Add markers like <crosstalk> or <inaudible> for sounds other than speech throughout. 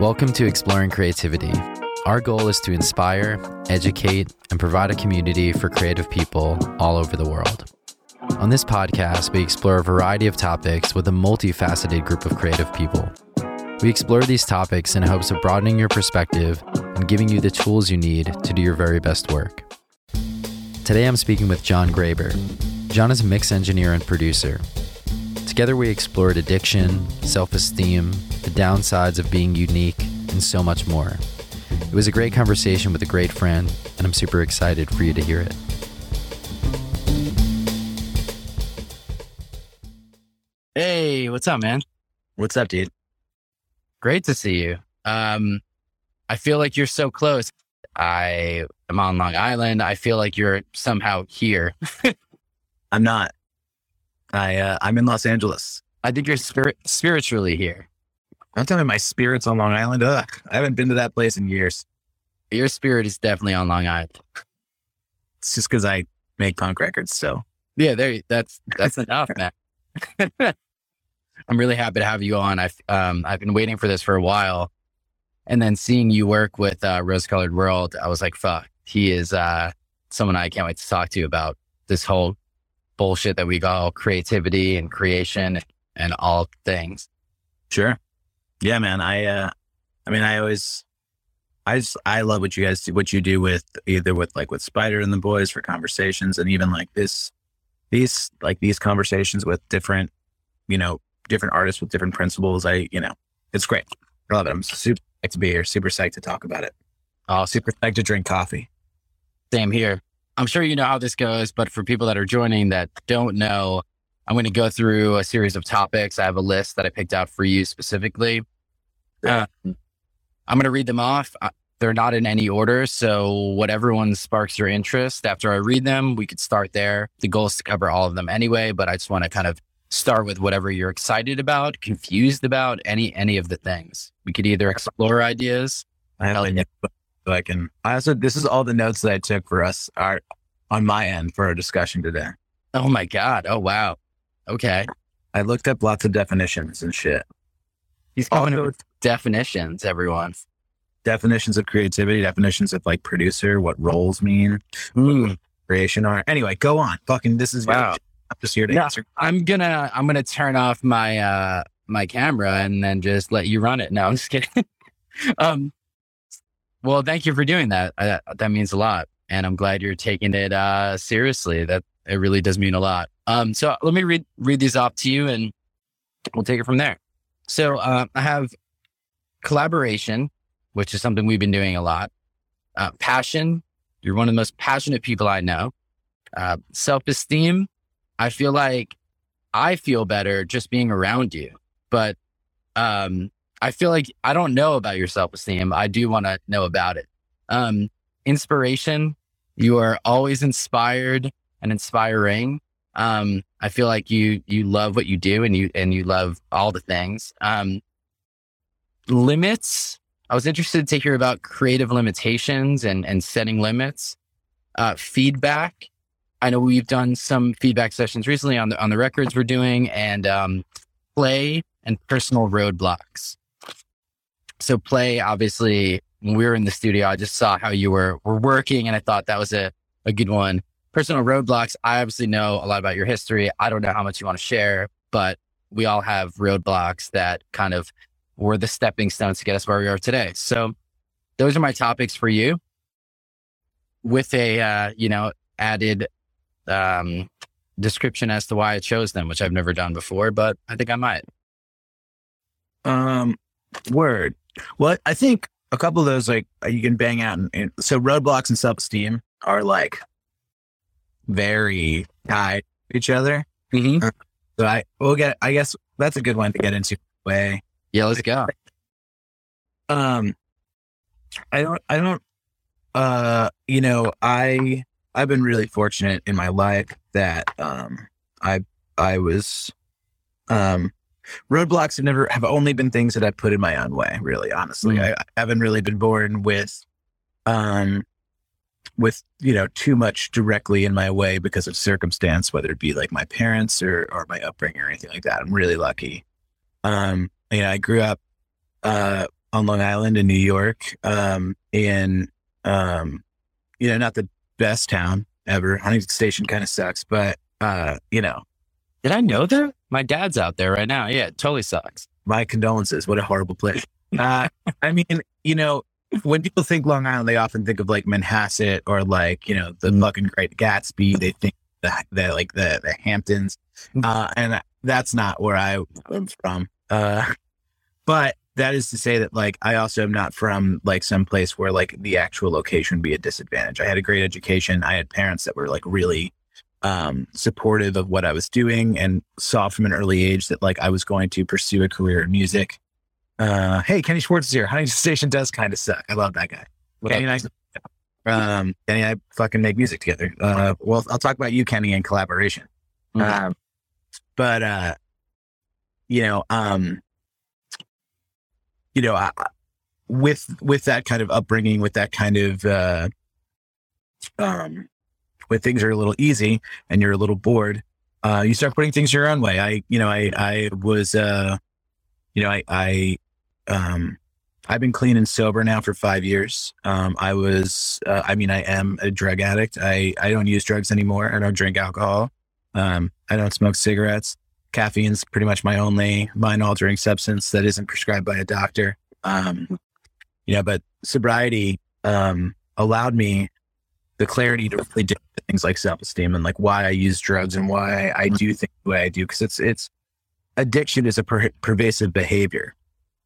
Welcome to Exploring Creativity. Our goal is to inspire, educate, and provide a community for creative people all over the world. On this podcast, we explore a variety of topics with a multifaceted group of creative people. We explore these topics in hopes of broadening your perspective and giving you the tools you need to do your very best work. Today, I'm speaking with Jon Graber. Jon is a mix engineer and producer. Together, we explored addiction, self esteem, the downsides of being unique, and so much more. It was a great conversation with a great friend, and I'm super excited for you to hear it. Hey, what's up, man? What's up, dude? Great to see you. Um, I feel like you're so close. I am on Long Island. I feel like you're somehow here. <laughs> I'm not. I uh, I'm in Los Angeles. I think you're spirit spiritually here. I'm telling me my spirit's on Long Island. Ugh, I haven't been to that place in years. Your spirit is definitely on Long Island. It's just because I make punk records. So Yeah, there. That's that's enough, man. <laughs> I'm really happy to have you on. I've um I've been waiting for this for a while, and then seeing you work with uh, Rose Colored World, I was like, "Fuck, he is uh someone I can't wait to talk to about this whole bullshit that we call creativity and creation and all things." sure. Yeah, man. I uh, I mean, I always, I just I love what you guys do. What you do with either with like with Spider and the boys for conversations, and even like this, these like these conversations with different, you know, different artists with different principles. I you know, it's great. I love it. I'm super psyched to be here. Super psyched to talk about it. Oh, Super psyched to drink coffee. Same here. I'm sure you know how this goes, but for people that are joining that don't know, I'm going to go through a series of topics. I have a list that I picked out for you specifically. Uh, I'm going to read them off. They're not in any order. So, whatever one sparks your interest, after I read them, we could start there. The goal is to cover all of them anyway, but I just want to kind of start with whatever you're excited about, confused about, any any of the things. We could either explore ideas. I have Hell my notebook, so I can. I also this is all the notes that I took for us are on my end for our discussion today. Oh my God. Oh, wow. Okay. I looked up lots of definitions and shit. He's coming Also, with definitions, everyone. definitions of creativity, definitions of like producer, what roles mean, Hmm. creation are. Anyway, go on. Fucking this is Wow. I'm just here to Yeah. answer. I'm gonna I'm gonna turn off my uh my camera and then just let you run it. No, I'm just kidding. <laughs> um, well, thank you for doing that. Uh, that means a lot, and I'm glad you're taking it uh seriously. That it really does mean a lot. Um, so let me read read these off to you, and we'll take it from there. So uh, I have collaboration, which is something we've been doing a lot. Uh, passion, you're one of the most passionate people I know. Uh, Self esteem, I feel like I feel better just being around you. But um, I feel like I don't know about your self esteem. I do want to know about it. Um, inspiration, you are always inspired and inspiring. Um, I feel like you you love what you do and you and you love all the things. Um, limits. I was interested to hear about creative limitations and and setting limits. Uh, feedback. I know we've done some feedback sessions recently on the on the records we're doing, and um, play and personal roadblocks. So play, obviously, when we were in the studio, I just saw how you were were working, and I thought that was a a good one. Personal roadblocks. I obviously know a lot about your history. I don't know how much you want to share, but we all have roadblocks that kind of were the stepping stones to get us where we are today. So those are my topics for you with a, uh, you know, added um, description as to why I chose them, which I've never done before, but I think I might. Um, word. Well, I think a couple of those like you can bang out. And, and so roadblocks and self esteem are like very tied to each other. Mm-hmm. So I we'll get. I guess that's a good one to get into. Way. Yeah, let's go. <laughs> Um, I don't. I don't. Uh, you know, I I've been really fortunate in my life that um I I was um roadblocks have never have only been things that I put in my own way. Really, honestly, Mm. I, I haven't really been born with um with you know too much directly in my way because of circumstance, whether it be like my parents or or my upbringing or anything like that. I'm really lucky. Um, you know, I grew up uh on Long Island in New York, um, in, um, you know, not the best town ever. Huntington Station kind of sucks, but, uh, you know, Did I know that? My dad's out there right now. Yeah, it totally sucks. my condolences. What a horrible place. Uh, <laughs> I mean, you know, when people think Long Island, they often think of like Manhasset or like, you know, the fucking Great Gatsby. They think that, that like the, the Hamptons. Uh, and that's not where I am from. Uh, but that is to say that like I also am not from like some place where like the actual location would be a disadvantage. I had a great education. I had parents that were like really um supportive of what I was doing and saw from an early age that like I was going to pursue a career in music. Uh hey, Kenny Schwartz is here. Huntington <laughs> Station does kind of suck. I love that guy. What Kenny up? and I um Kenny and I fucking make music together. Uh well I'll talk about you, Kenny, in collaboration. Mhm. Um, but uh, you know, um, you know, I- with with that kind of upbringing, with that kind of uh, um, when things are a little easy and you're a little bored, uh, you start putting things your own way. I, you know, I I was, uh, you know, I I um. I've been clean and sober now for five years. Um, I was, uh, I mean, I am a drug addict. I, I don't use drugs anymore. I don't drink alcohol. Um, I don't smoke cigarettes. Caffeine's pretty much my only mind altering substance that isn't prescribed by a doctor. Um, you know, but sobriety um, allowed me the clarity to really dig into things like self esteem and like why I use drugs and why I do things the way I do. Cause it's, it's addiction is a per- pervasive behavior.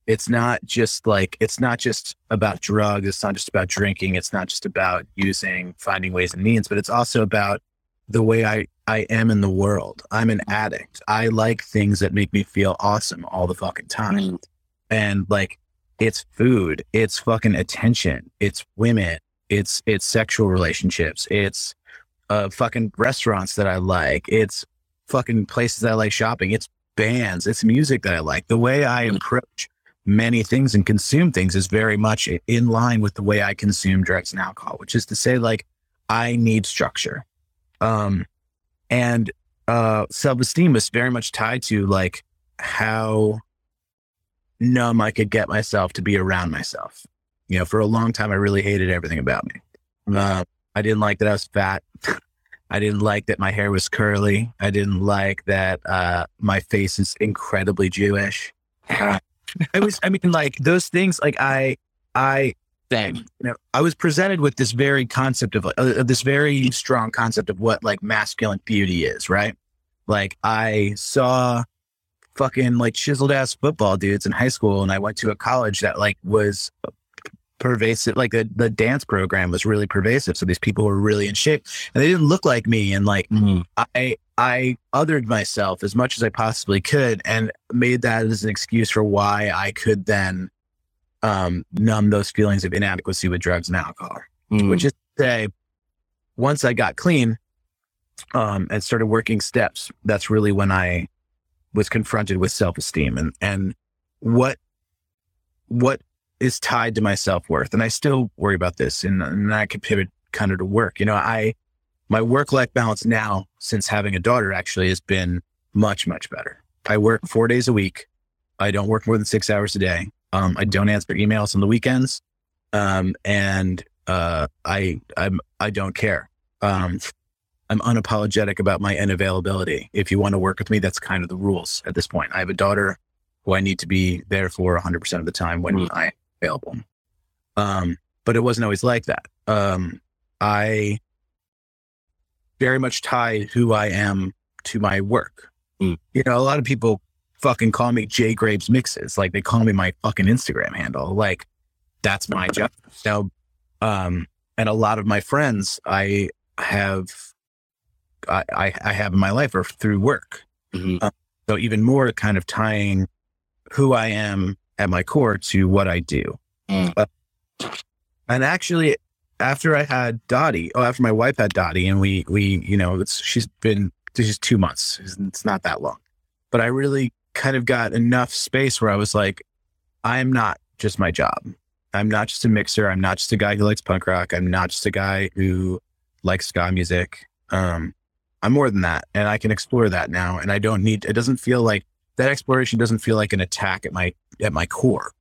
It's not just like, it's not just about drugs. It's not just about drinking. It's not just about using, finding ways and means, but it's also about the way I, I am in the world. I'm an addict. I like things that make me feel awesome all the fucking time. And like it's food, it's fucking attention, it's women, it's it's sexual relationships, it's uh fucking restaurants that I like, it's fucking places that I like shopping, it's bands, it's music that I like. The way I approach many things and consume things is very much in line with the way I consume drugs and alcohol, which is to say like I need structure. Um and uh self-esteem is very much tied to like how numb I could get myself to be around myself. You know, for a long time I really hated everything about me. Uh, I didn't like that I was fat. <laughs> I didn't like that my hair was curly. I didn't like that uh my face is incredibly Jewish. Uh, <laughs> I was I mean like those things like I I Same. you know, I was presented with this very concept of uh, this very strong concept of what like masculine beauty is, right? Like I saw fucking like chiseled ass football dudes in high school, and I went to a college that like was pervasive. Like the the dance program was really pervasive, so these people were really in shape, and they didn't look like me, and like Mhm. I I othered myself as much as I possibly could and made that as an excuse for why I could then um, numb those feelings of inadequacy with drugs and alcohol. Mhm. Which is to say, once I got clean um, and started working steps, that's really when I was confronted with self esteem and and what what is tied to my self worth. And I still worry about this, and, and I could pivot kind of to work. You know, I my work life balance now since having a daughter actually has been much much better. I work four days a week. I don't work more than six hours a day. Um, I don't answer emails on the weekends, um, and uh, I I'm I don't care. Um, I'm unapologetic about my unavailability. If you want to work with me, that's kind of the rules at this point. I have a daughter who I need to be there for 100% of the time when Mm. I'm available. Um, but it wasn't always like that. Um, I very much tie who I am to my work. Mm. You know, a lot of people fucking call me J Grapes Mixes. Like they call me my fucking Instagram handle. Like that's my job. <laughs> Now, um, and a lot of my friends I have, I, I, have in my life are through work. Mhm. So even more kind of tying who I am at my core to what I do. Mm. Uh, and actually, after I had Dottie, oh, after my wife had Dottie, and we we you know it's she's been she's two months. It's, not that long, but I really kind of got enough space where I was like, I am not just my job. I'm not just a mixer. I'm not just a guy who likes punk rock. I'm not just a guy who likes ska music. Um, I'm more than that, and I can explore that now. And I don't need. It doesn't feel like that exploration doesn't feel like an attack at my at my core.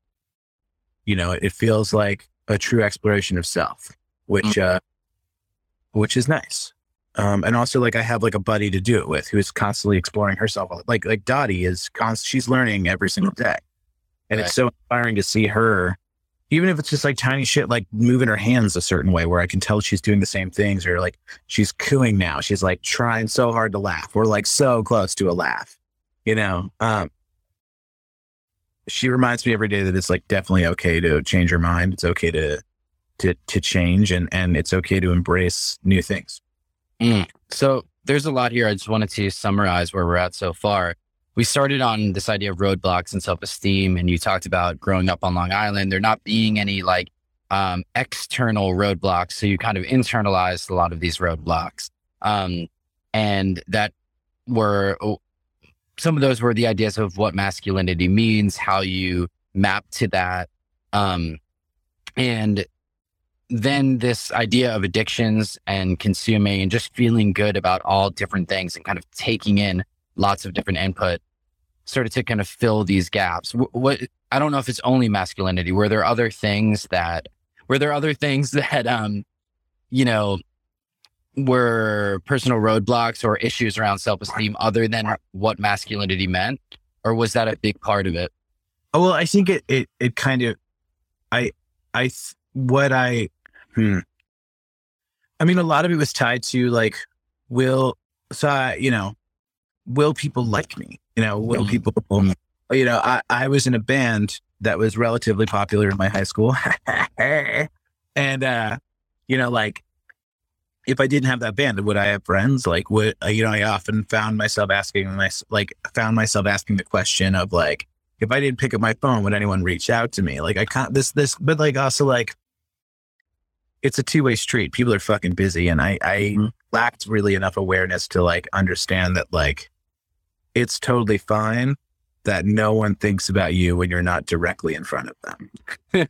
you know, it feels like a true exploration of self, which, uh, which is nice. Um, and also like I have like a buddy to do it with who is constantly exploring herself. Like, like Dottie is const- she's learning every single day. And Right. it's so inspiring to see her, even if it's just like tiny shit, like moving her hands a certain way where I can tell she's doing the same things or like she's cooing now. She's like trying so hard to laugh. We're like so close to a laugh, you know? Um, she reminds me every day that it's like definitely okay to change your mind. It's okay to, to, to change and, and it's okay to embrace new things. So there's a lot here. I just wanted to summarize where we're at so far. We started on this idea of roadblocks and self esteem, and you talked about growing up on Long Island, there not being any like um, external roadblocks. So you kind of internalized a lot of these roadblocks. Um, and that were oh, some of those were the ideas of what masculinity means, how you map to that. Um, and then this idea of addictions and consuming and just feeling good about all different things and kind of taking in lots of different input started to kind of fill these gaps. Wh- What I don't know if it's only masculinity. Were there other things that were there other things <laughs> that um you know were personal roadblocks or issues around self-esteem other than what masculinity meant or was that a big part of it? Oh, well, I think it, it, it kind of, I, I, what I, hmm. I mean, a lot of it was tied to like, will, so I, you know, will people like me? You know, will Mhm. people, you know, I, I was in a band that was relatively popular in my high school. <laughs> and, uh, you know, like, if I didn't have that band, would I have friends? Like, would, uh, you know, I often found myself asking my, like, found myself asking the question of like, if I didn't pick up my phone, would anyone reach out to me? Like I can't this this, but like also like it's a two way street. People are fucking busy, and I I Mhm. lacked really enough awareness to like understand that like it's totally fine that no one thinks about you when you're not directly in front of them. <laughs>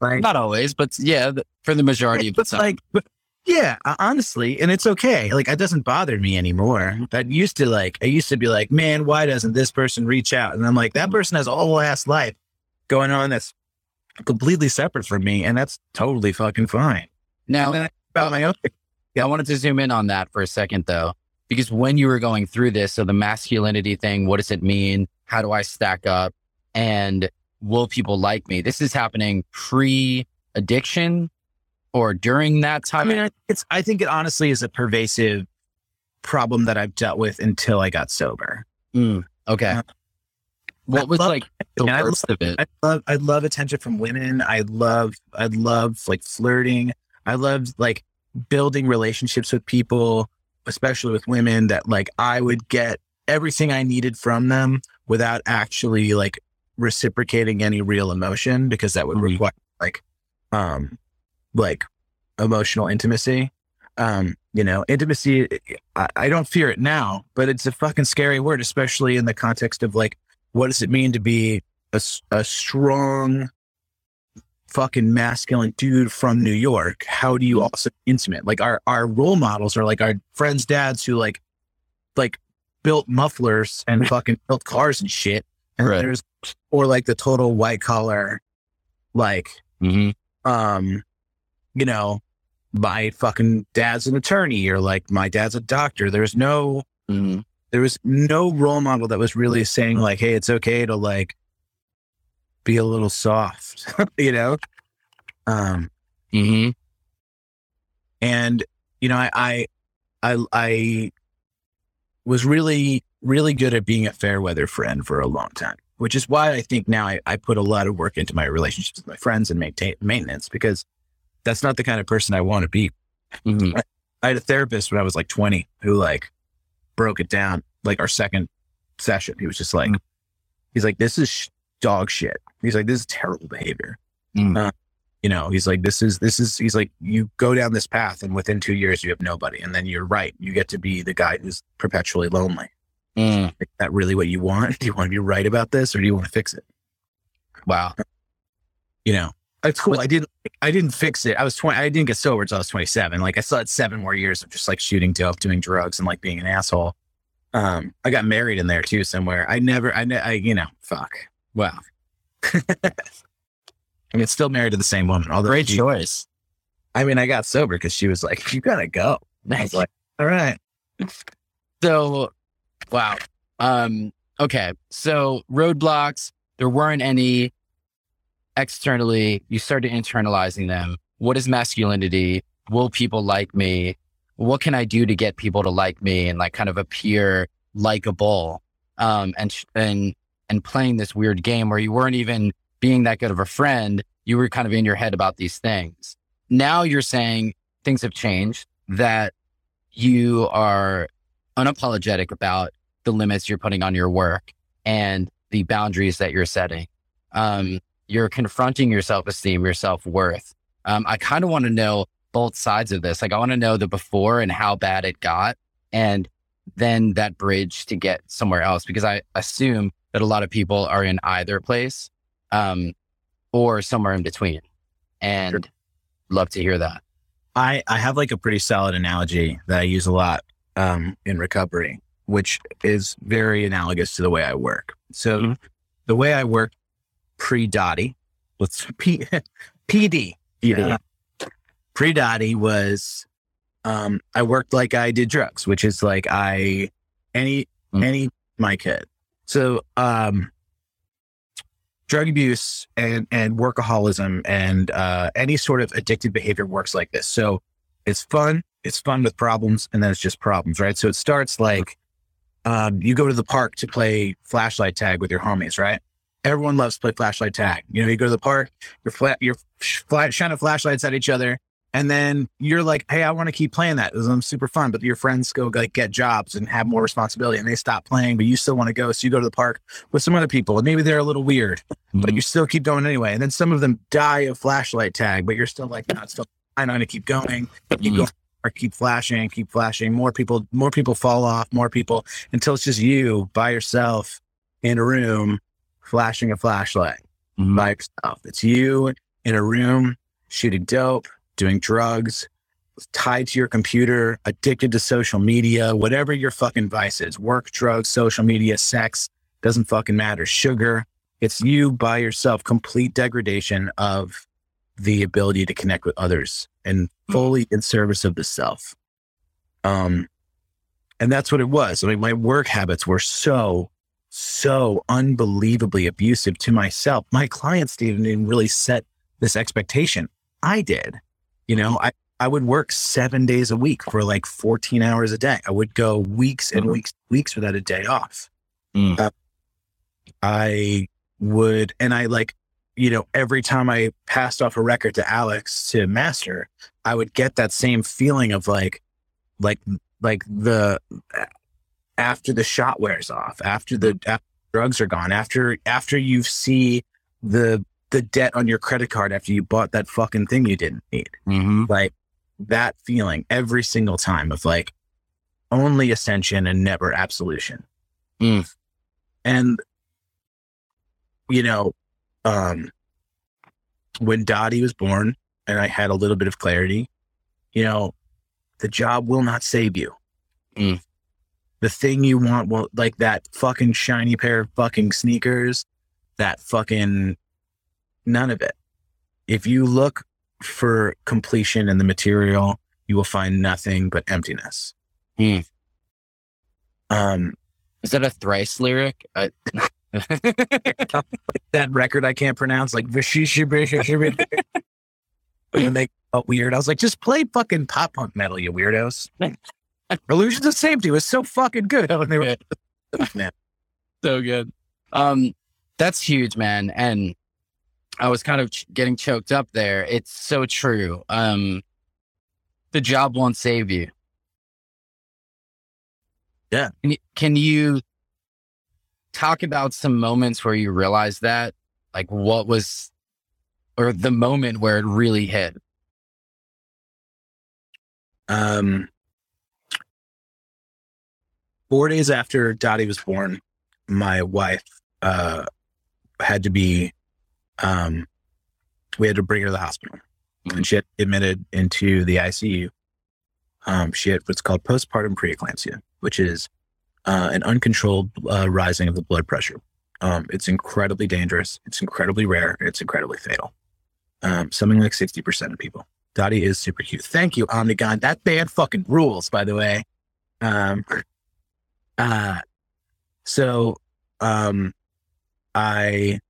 like Not always, but yeah, for the majority of the time. like but yeah uh, honestly and it's okay like it doesn't bother me anymore that used to like i used to be like man why doesn't this person reach out and i'm like that person has a whole ass life going on that's completely separate from me and that's totally fucking fine now, I- about my own Yeah, I wanted to zoom in on that for a second though, because when you were going through this, so the masculinity thing, what does it mean? How do I stack up? And will people like me? This is happening pre addiction or during that time? i mean it's i think it honestly is a pervasive problem that i've dealt with until i got sober Mm, okay. Uh, What I was love- like the and I worst of it? I love I love attention from women. I love I love like flirting. I love like building relationships with people, especially with women that like I would get everything I needed from them without actually like reciprocating any real emotion because that would Mhm. require like um like emotional intimacy. Um, you know, intimacy I, I don't fear it now, but it's a fucking scary word, especially in the context of like what does it mean to be a, a strong fucking masculine dude from New York? How do you also intimate? Like our our role models are like our friends' dads who like like built mufflers and fucking built cars and shit. And Right. there's or like the total white collar, like hmm um, you know, my fucking dad's an attorney or like my dad's a doctor. There's no hmm there was no role model that was really saying like, hey, it's okay to like be a little soft, <laughs> you know? Um, mm-hmm. and you know, I, I, I, I was really, really good at being a fair weather friend for a long time, which is why I think now I, I put a lot of work into my relationships with my friends and maintain maintenance because that's not the kind of person I want to be. hmm I had a therapist when I was like 20 who like broke it down, like our second session. He was just like, Mm. he's like, this is sh- dog shit. He's like, this is terrible behavior. Mm. Uh, you know, he's like, this is, this is, he's like, you go down this path and within two years you have nobody. And then you're right. You get to be the guy who's perpetually lonely. Mm. Is that really what you want? <laughs> Do you want to be right about this or do you want to fix it? Wow. You know, it's cool. Was- I didn't, I didn't fix it. I was 20, I didn't get sober until I was 27. Like I still had seven more years of just like shooting dope, doing drugs and like being an asshole. Um, I got married in there too somewhere. I never, I, ne- I you know, fuck. Wow. <laughs> I mean, still married to the same woman. Although Great she- choice. I mean, I got sober because she was like, "You gotta go." I was like, "All right." So, wow. Um, okay. So roadblocks, there weren't any externally. You started internalizing them. What is masculinity? Will people like me? What can I do to get people to like me and like kind of appear likable? Um, and, and, and playing this weird game where you weren't even being that good of a friend. You were kind of in your head about these things. Now you're saying things have changed, that you are unapologetic about the limits you're putting on your work and the boundaries that you're setting. Um, you're confronting your self esteem, your self worth. Um, I kind of want to know both sides of this. Like, I want to know the before and how bad it got, and then that bridge to get somewhere else, because I assume that a lot of people are in either place um, or somewhere in between. And love to hear that. I I have like a pretty solid analogy that I use a lot um, in recovery, which is very analogous to the way I work. So Mhm. the way I work pre Dottie, let's <laughs> P, PD. Yeah. Pre Dottie was um, I worked like I did drugs, which is like I any Mm. any my kid. So um, drug abuse and and workaholism and uh, any sort of addictive behavior works like this. So it's fun. It's fun with problems, and then it's just problems, right? So it starts like um, you go to the park to play flashlight tag with your homies, right? Everyone loves to play flashlight tag. You know, you go to the park, you're flat, you're flat, shining flashlights at each other, and then you're like, "Hey, I want to keep playing that. This is super fun." But your friends go like get jobs and have more responsibility, and they stop playing, but you still want to go. So you go to the park with some other people, and maybe they're a little weird, but you still keep going anyway. And then some of them die of flashlight tag, but you're still like, "No, it's still fine. I'm going to keep going." Keep Mhm. going. Keep flashing, keep flashing. More people, more people fall off. More people until it's just you by yourself in a room flashing a flashlight Mhm. by yourself. It's you in a room shooting dope, doing drugs, tied to your computer, addicted to social media, whatever your fucking vice is work, drugs, social media, sex, doesn't fucking matter. Sugar. It's you by yourself, complete degradation of the ability to connect with others and fully in service of the self. Um, and that's what it was. I mean, my work habits were so, so unbelievably abusive to myself. My clients didn't even really set this expectation. I did. You know, I, I would work seven days a week for like 14 hours a day. I would go weeks and Mhm. weeks, weeks without a day off. Mm. Uh, I would, and I like, you know, every time I passed off a record to Alex to master, I would get that same feeling of like, like, like the after the shot wears off, after the after drugs are gone, after after you see the the debt on your credit card after you bought that fucking thing you didn't need, Mhm. like that feeling every single time of like only ascension and never absolution. Mm. And you know, um, when Dottie was born and I had a little bit of clarity, you know, the job will not save you. Mm. The thing you want will like that fucking shiny pair of fucking sneakers, that fucking none of it. If you look for completion in the material, you will find nothing but emptiness. Mm. Um, Is that a Thrice lyric? I- <laughs> that record I can't pronounce, like <laughs> when they got weird, I was like, just play fucking pop punk metal, you weirdos. <laughs> <laughs> Illusions of Safety was so fucking good. And <laughs> they were, <laughs> Man. so good. Um, that's huge, man. And I was kind of ch- getting choked up there. It's so true. Um, the job won't save you. Yeah. Can you, can you talk about some moments where you realized that? Like what was, or the moment where it really hit? Um, four days after Dottie was born, my wife uh, had to be, um, we had to bring her to the hospital. And she had admitted into the ICU. Um, she had what's called postpartum preeclampsia, which is uh, an uncontrolled uh, rising of the blood pressure. Um, it's incredibly dangerous. It's incredibly rare. It's incredibly fatal. Um, something like 60% of people. Dottie is super cute. Thank you, Omnigone. That band fucking rules, by the way. Um, uh, so, um, I,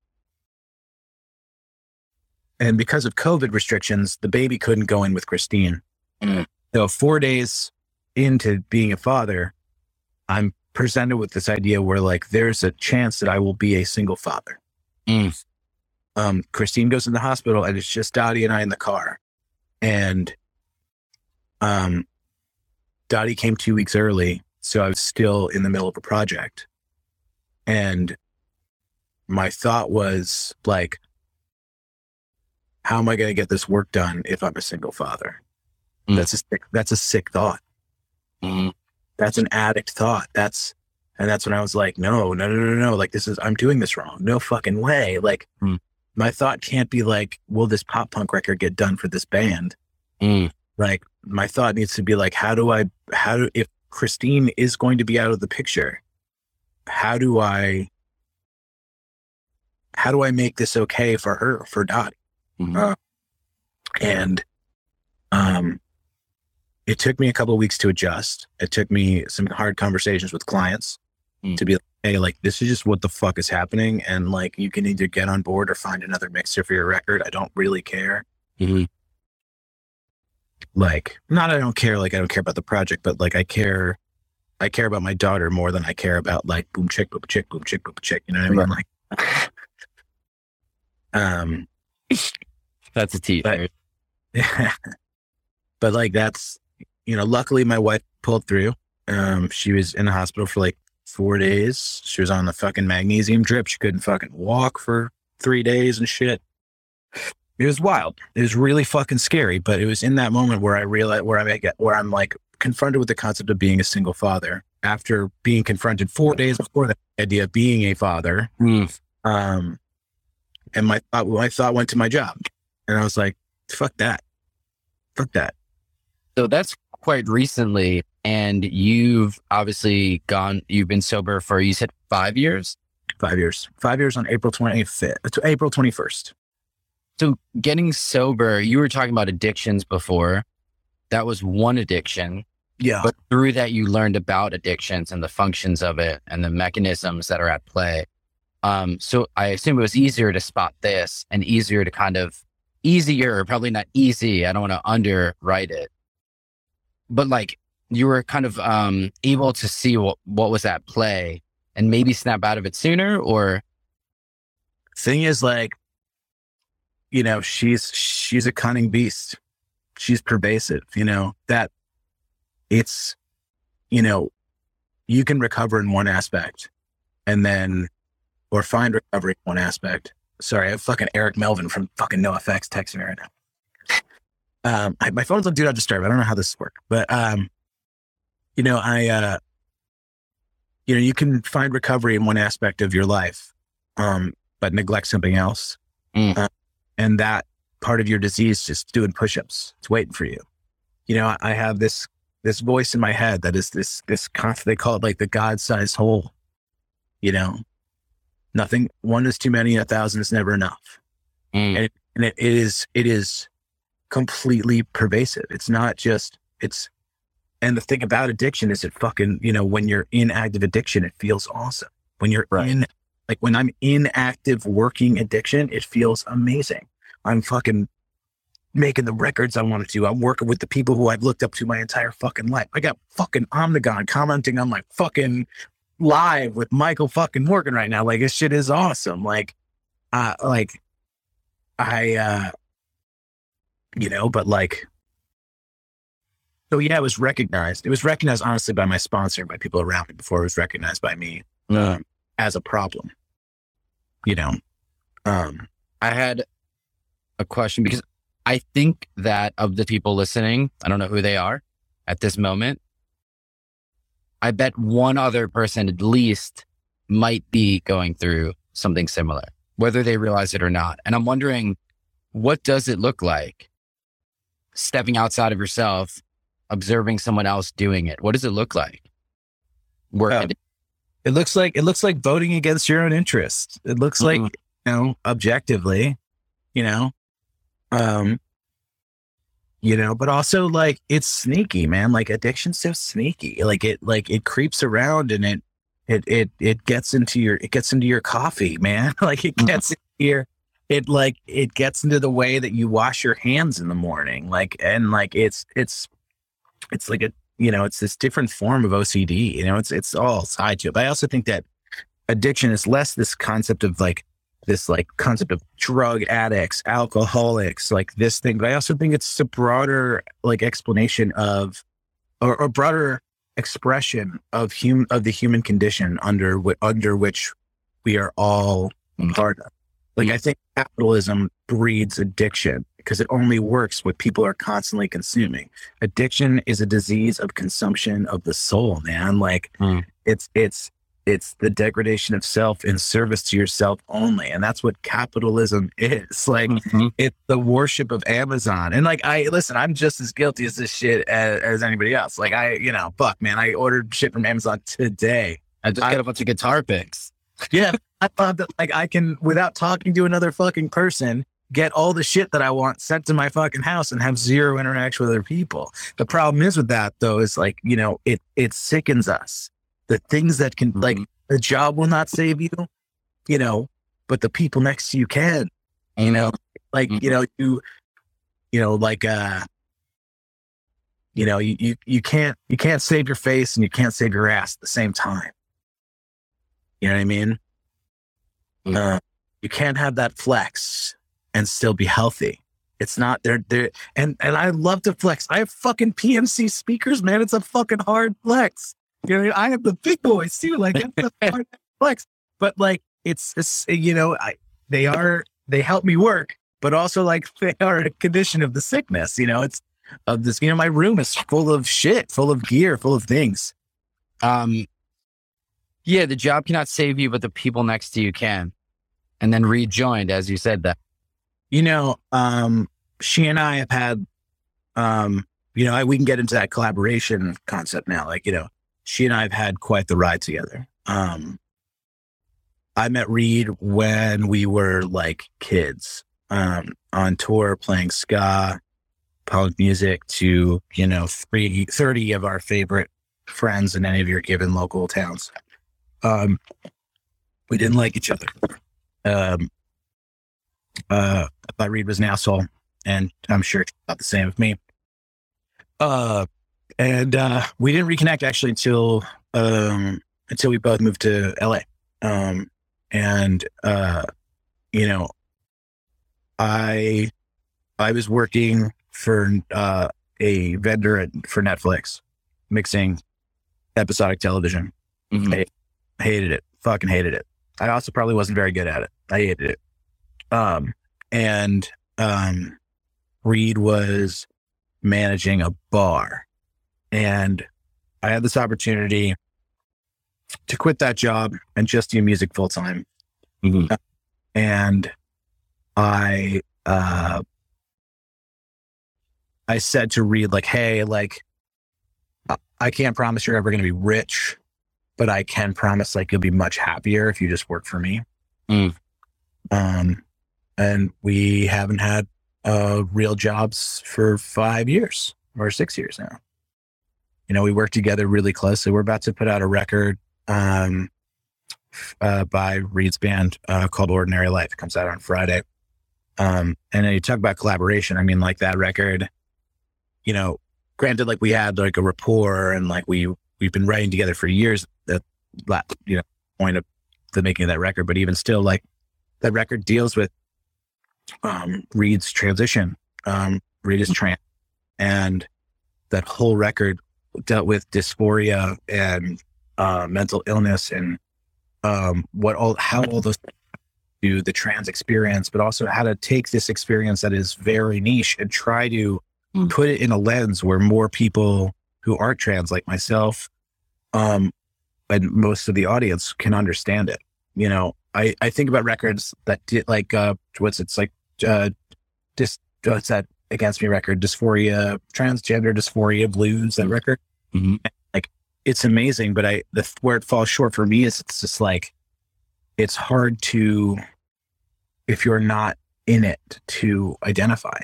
and because of COVID restrictions, the baby couldn't go in with Christine. Mm. So, four days into being a father, I'm presented with this idea where, like, there's a chance that I will be a single father. Mm. Um, Christine goes in the hospital, and it's just Dottie and I in the car. And um, Dottie came two weeks early, so I was still in the middle of a project. And my thought was like, how am I going to get this work done if I'm a single father? Mm. That's a sick, that's a sick thought. Mhm. That's an addict thought. That's and that's when I was like, no, no, no, no, no. Like this is I'm doing this wrong. No fucking way. Like Mm. my thought can't be like, will this pop punk record get done for this band? Mm. like my thought needs to be like how do i how do if christine is going to be out of the picture how do i how do i make this okay for her for dottie Mhm. Uh, and um it took me a couple of weeks to adjust it took me some hard conversations with clients Mm. to be like hey like this is just what the fuck is happening and like you can either get on board or find another mixer for your record i don't really care Mhm. Like not I don't care like I don't care about the project, but like I care I care about my daughter more than I care about like boom chick, boom chick, boom chick, boom chick. You know what I mean? Like um That's a t-shirt. <laughs> but like that's you know, luckily my wife pulled through. Um she was in the hospital for like four days. She was on the fucking magnesium drip. She couldn't fucking walk for three days and shit. It was wild. It was really fucking scary, but it was in that moment where I realized where I get where I'm like confronted with the concept of being a single father after being confronted four days before the idea of being a father. Mm. Um, and my thought, my thought went to my job, and I was like, "Fuck that, fuck that." So that's quite recently. And you've obviously gone, you've been sober for, you said five years. Five years, five years on April twenty fifth, April twenty first. So getting sober, you were talking about addictions before. That was one addiction. Yeah, But through that, you learned about addictions and the functions of it and the mechanisms that are at play. Um, so I assume it was easier to spot this and easier to kind of easier, probably not easy. I don't want to underwrite it, but like you were kind of um, able to see what, what was at play and maybe snap out of it sooner or thing is like you know she's she's a cunning beast she's pervasive you know that it's you know you can recover in one aspect and then or find recovery in one aspect sorry i have fucking eric melvin from fucking NoFX texting me right now um I, my phone's on do not disturb i don't know how this works but um you know i uh you know you can find recovery in one aspect of your life um but neglect something else. Mm. Uh, and that part of your disease just doing push-ups. It's waiting for you. You know, I, have this this voice in my head that is this this they call it like the God-sized hole. You know, nothing one is too many, a thousand is never enough. Mm. And it, it is it is completely pervasive. It's not just it's and the thing about addiction is it fucking, you know, when you're in active addiction, it feels awesome. When you're Right. in like when I'm in active working addiction, it feels amazing. I'm fucking making the records I wanted to. I'm working with the people who I've looked up to my entire fucking life. I got fucking Omnigone commenting on my fucking live with Michael fucking Morgan right now. Like this shit is awesome. Like, uh, like I, uh, you know, but like, so yeah, it was recognized. It was recognized honestly by my sponsor, by people around me before it was recognized by me Yeah. um, as a problem. You know, um, I had a question because I think that of the people listening, I don't know who they are at this moment. I bet one other person at least might be going through something similar, whether they realize it or not. And I'm wondering, what does it look like stepping outside of yourself, observing someone else doing it? What does it look like? Work Oh. It looks like it looks like voting against your own interests. It looks like Mhm. you know objectively, you know, Um, you know, but also like it's sneaky, man. Like addiction's so sneaky. Like it, like it creeps around and it, it, it, it gets into your, it gets into your coffee, man. <laughs> like it Mhm. gets into your, it like it gets into the way that you wash your hands in the morning. Like and like it's it's it's like a you know it's this different form of OCD. You know, it's it's all tied to it. But I also think that addiction is less this concept of like this like concept of drug addicts, alcoholics, like this thing. But I also think it's a broader like explanation of or, or broader expression of hum of the human condition under wh- under which we are all Mhm. part of. Like I think capitalism breeds addiction because it only works what people are constantly consuming. Addiction is a disease of consumption of the soul, man. Like Mm. it's it's it's the degradation of self in service to yourself only. And that's what capitalism is. <laughs> Like Mhm. it's the worship of Amazon. And like I listen, I'm just as guilty as this shit as, as anybody else. Like I, you know, fuck man, I ordered shit from Amazon today. I just got a bunch of guitar picks. Yeah. I thought that like I can without talking to another fucking person get all the shit that I want sent to my fucking house and have zero interaction with other people. The problem is with that though is like, you know, it it sickens us. The things that can like Mhm. the job will not save you, you know, but the people next to you can. You know, like, you know, you you know, like uh you know, you, you you can't you can't save your face and you can't save your ass at the same time. You know what I mean? Mhm. Uh, you can't have that flex and still be healthy. It's not there. There and and I love to flex. I have fucking PMC speakers, man. It's a fucking hard flex. You know, I have the big boys too. Like it's a <laughs> hard flex, but like it's, it's you know, I they are they help me work, but also like <laughs> they are a condition of the sickness. You know, it's of this. You know, my room is full of shit, full of gear, full of things. Um, yeah, the job cannot save you, but the people next to you can. And then rejoined, as you said that. You know, um, she and I have had, um, you know, I, we can get into that collaboration concept now. Like, you know, she and I have had quite the ride together. Um, I met Reed when we were like kids, um, on tour playing ska, punk music to, you know, three, 30 of our favorite friends in any of your given local towns. Um, we didn't like each other. Um, uh, I thought Reed was an asshole, and I'm sure she thought the same of me. Uh, and uh, we didn't reconnect actually until um, until we both moved to LA. Um, and uh, you know, I I was working for uh, a vendor at, for Netflix, mixing episodic television. Mhm. Hey. Hated it, fucking hated it. I also probably wasn't very good at it. I hated it. Um, and um, Reed was managing a bar, and I had this opportunity to quit that job and just do music full time. Mhm. And I, uh, I said to Reed, like, "Hey, like, I- I can't promise you're ever going to be rich, but I can promise like you'll be much happier if you just work for me." Mm. Um, and we haven't had uh, real jobs for five years or six years now. You know, we work together really closely. We're about to put out a record um, uh, by Reed's band uh, called Ordinary Life. It comes out on Friday. Um, and then you talk about collaboration. I mean, like that record, you know, granted, like we had like a rapport and like we, we've been writing together for years at that, you know, point of the making of that record. But even still, like that record deals with um, Reed's transition. Um, Reed is trans, and that whole record dealt with dysphoria and uh, mental illness and um, what all how all those do the trans experience, but also how to take this experience that is very niche and try to Mm. put it in a lens where more people who aren't trans, like myself, um, and most of the audience can understand it. You know, I, I think about records that did like uh what's it's like uh dis what's that against me record dysphoria transgender dysphoria blues that record Mhm. like it's amazing but I the where it falls short for me is it's just like it's hard to if you're not in it to identify.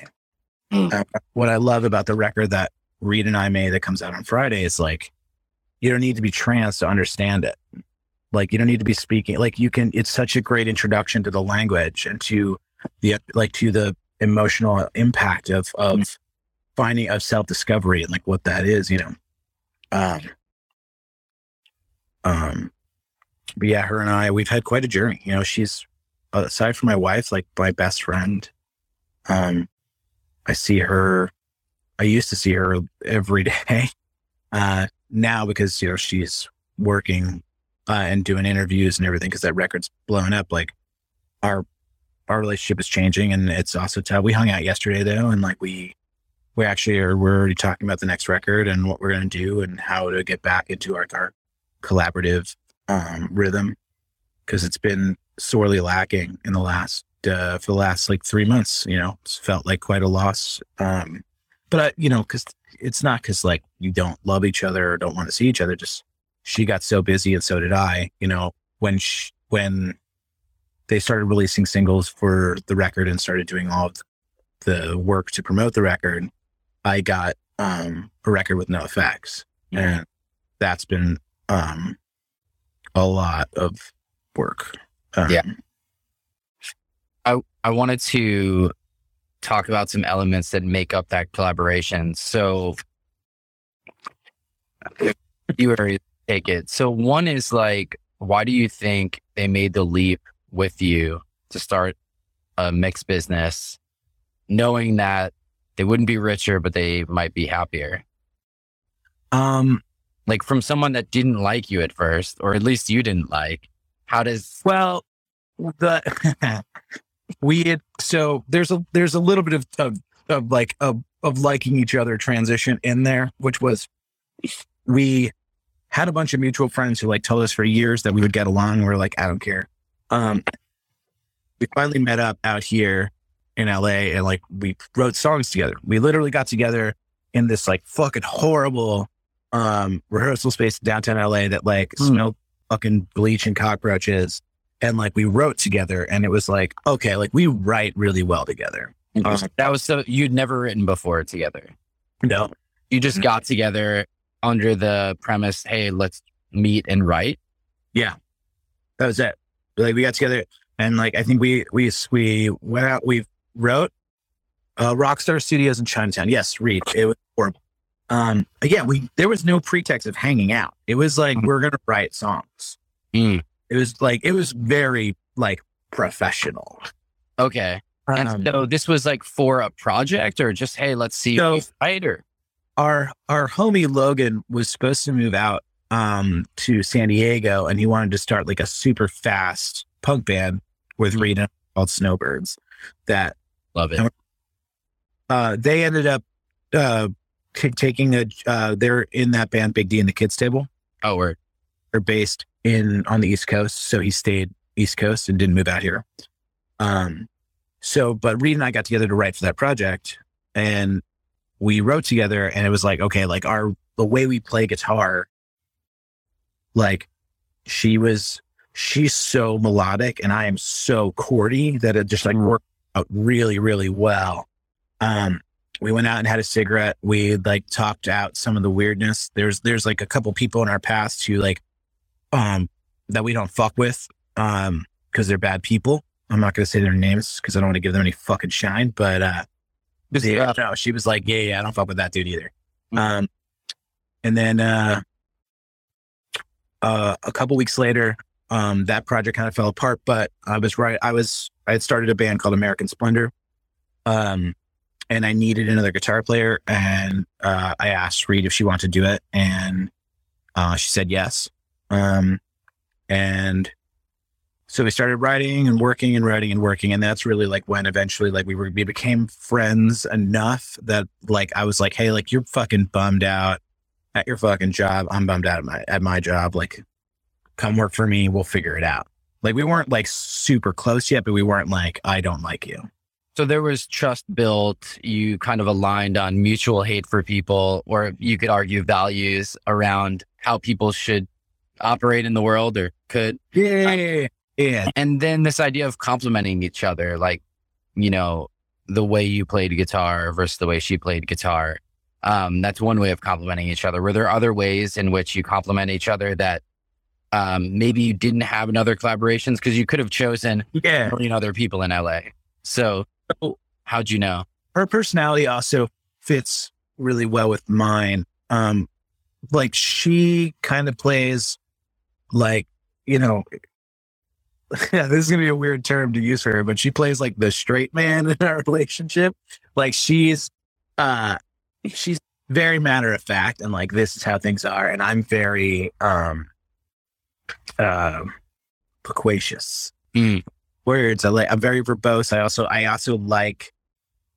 Mm. Uh, what I love about the record that Reed and I made that comes out on Friday is like, you don't need to be trans to understand it. Like you don't need to be speaking. Like you can. It's such a great introduction to the language and to the like to the emotional impact of of finding of self discovery and like what that is. You know. Um. Um. But yeah, her and I, we've had quite a journey. You know, she's aside from my wife, like my best friend. Um, I see her. I used to see her every <laughs> day. Uh, now because you know she's working uh, and doing interviews and everything because that record's blowing up. Like our our relationship is changing, and it's also tough. We hung out yesterday though, and like we we actually are we're already talking about the next record and what we're going to do and how to get back into our, our collaborative um, rhythm because it's been sorely lacking in the last uh, for the last like three months. You know, it's felt like quite a loss. Um, but I, you know, because it's not because like you don't love each other or don't want to see each other. Just she got so busy and so did I. You know, when she, when they started releasing singles for the record and started doing all of the work to promote the record, I got um, a record with NOFX, and that's been um, a lot of work. Um, Yeah. I I wanted to talk about some elements that make up that collaboration. So you already take it. So one is like, why do you think they made the leap with you to start a mixed business, knowing that they wouldn't be richer, but they might be happier? Um, Like from someone that didn't like you at first, or at least you didn't like. How does Well, the <laughs> we had so there's a there's a little bit of of, of like of of liking each other transition in there, which was we had a bunch of mutual friends who like told us for years that we would get along. We are like, I don't care. Um, we finally met up out here in LA and like we wrote songs together. We literally got together in this like fucking horrible um rehearsal space downtown LA that like Hmm. smelled fucking bleach and cockroaches. And like we wrote together and it was like, okay, like we write really well together. Uh, that was so you'd never written before together? no. You just got together under the premise, hey, let's meet and write. Yeah. That was it. Like we got together and like I think we we we went out, we wrote uh Rockstar Studios in Chinatown. Yes, read It was horrible. Um yeah, we there was no pretext of hanging out. It was like Mhm. we're gonna write songs. Mm. It was like it was very like professional. Okay. And Um, so this was like for a project or just, hey, let's see So- if we fight or our our homie Logan was supposed to move out um to San Diego and he wanted to start like a super fast punk band with Rita called Snowbirds that love it. Uh they ended up uh t- taking a uh they're in that band Big D and the Kids Table. Oh, we're They're based in on the East Coast, so he stayed East Coast and didn't move out here. Um so but Reed and I got together to write for that project and we wrote together and it was like okay like our the way we play guitar like she was she's so melodic and i am so chordy that it just like Mm. worked out really really well. Um we went out and had a cigarette. We like talked out some of the weirdness. There's there's like a couple people in our past who like um that we don't fuck with um because they're bad people. I'm not going to say their names because i don't want to give them any fucking shine but uh yeah, uh, no, she was like, yeah, yeah, I don't fuck with that dude either. Mm. Um, and then uh, uh, a couple weeks later, um, that project kind of fell apart. But I was right. I was I had started a band called American Splendor, um, and I needed another guitar player. And uh, I asked Reed if she wanted to do it, and uh, she said yes. Um, and so we started writing and working and writing and working. And that's really like when eventually like we were we became friends enough that like i was like hey like you're fucking bummed out at your fucking job. I'm bummed out at my at my job. Like come work for me. We'll figure it out. Like we weren't like super close yet but we weren't like i don't like you. So there was trust built. You kind of aligned on mutual hate for people, or you could argue values around how people should operate in the world or could. yeah yeah And then this idea of complementing each other, like you know, the way you played guitar versus the way she played guitar. Um, that's one way of complementing each other. Were there other ways in which you complement each other that um, maybe you didn't have in other collaborations because you could have chosen Yeah. million other people in LA. So how'd you know? her personality also fits really well with mine. Um, like she kind of plays like, you know, <laughs> yeah, this is gonna be a weird term to use for her, but she plays like the straight man <laughs> in our relationship. Like she's uh she's very matter of fact and like this is how things are. And I'm very um um loquacious. Mm. Words. I like I'm very verbose. I also I also like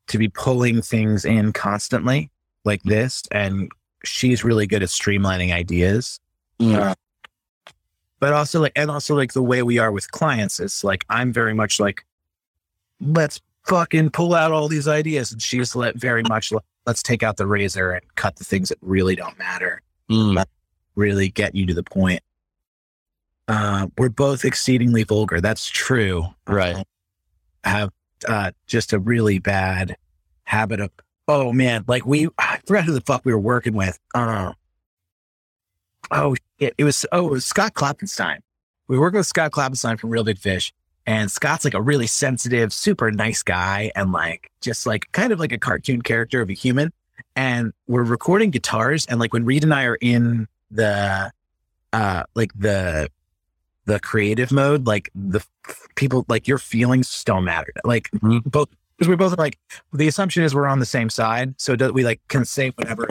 to be pulling things in constantly like this. And she's really good at streamlining ideas. Mm. But also like and also like the way we are with clients is like I'm very much like, let's fucking pull out all these ideas. And she's let very <laughs> much like, let's take out the razor and cut the things that really don't matter. Mm. Really get you to the point. Uh, we're both exceedingly vulgar. That's true. Right. I have uh, just a really bad habit of, oh man, like we, I forgot who the fuck we were working with. Uh, oh, shit. it was, oh, it was Scott Klopfenstein. We were working with Scott Klopfenstein from Reel Big Fish. And Scott's like a really sensitive, super nice guy and like just like kind of like a cartoon character of a human. And we're recording guitars. And like when Reed and I are in the, uh, like the, the creative mode, like the people, like your feelings don't matter. Like Mhm. both, because we both are like, the assumption is we're on the same side. So do, we like can say whatever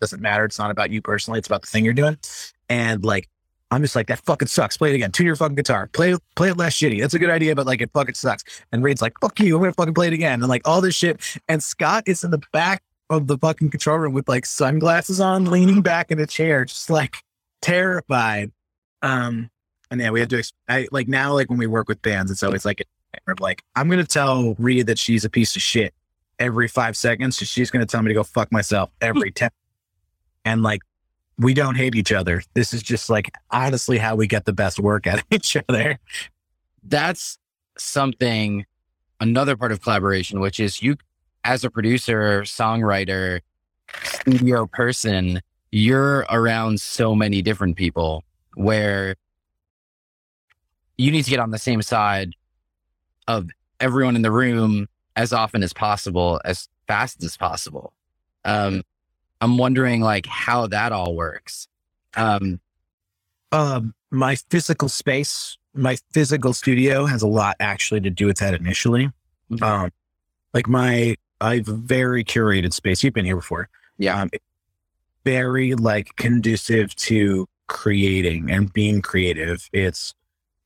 doesn't matter. It's not about you personally. It's about the thing you're doing. And like, I'm just like, that fucking sucks. Play it again. Tune your fucking guitar. Play, play it less shitty. That's a good idea, but like it fucking sucks. And Reed's like, fuck you. I'm to fucking play it again. And like all this shit. And Scott is in the back of the fucking control room with like sunglasses on, leaning back in a chair, just like terrified. Um, and yeah, we had to, I like now, like when we work with bands, it's always like, like, I'm to tell Reed that she's a piece of shit every five seconds. so She's to tell me to go fuck myself every <laughs> 10. And like, we don't hate each other. This is just like honestly how we get the best work out of <laughs> each other. that's something another part of collaboration which is you as a producer songwriter studio person you're around so many different people where you need to get on the same side of everyone in the room as often as possible as fast as possible um i'm wondering like how that all works um Um, my physical space, my physical studio has a lot actually to do with that initially. Mhm. Um, like my, I have a very curated space. You've been here before. Yeah. Um, very like conducive to creating and being creative. It's,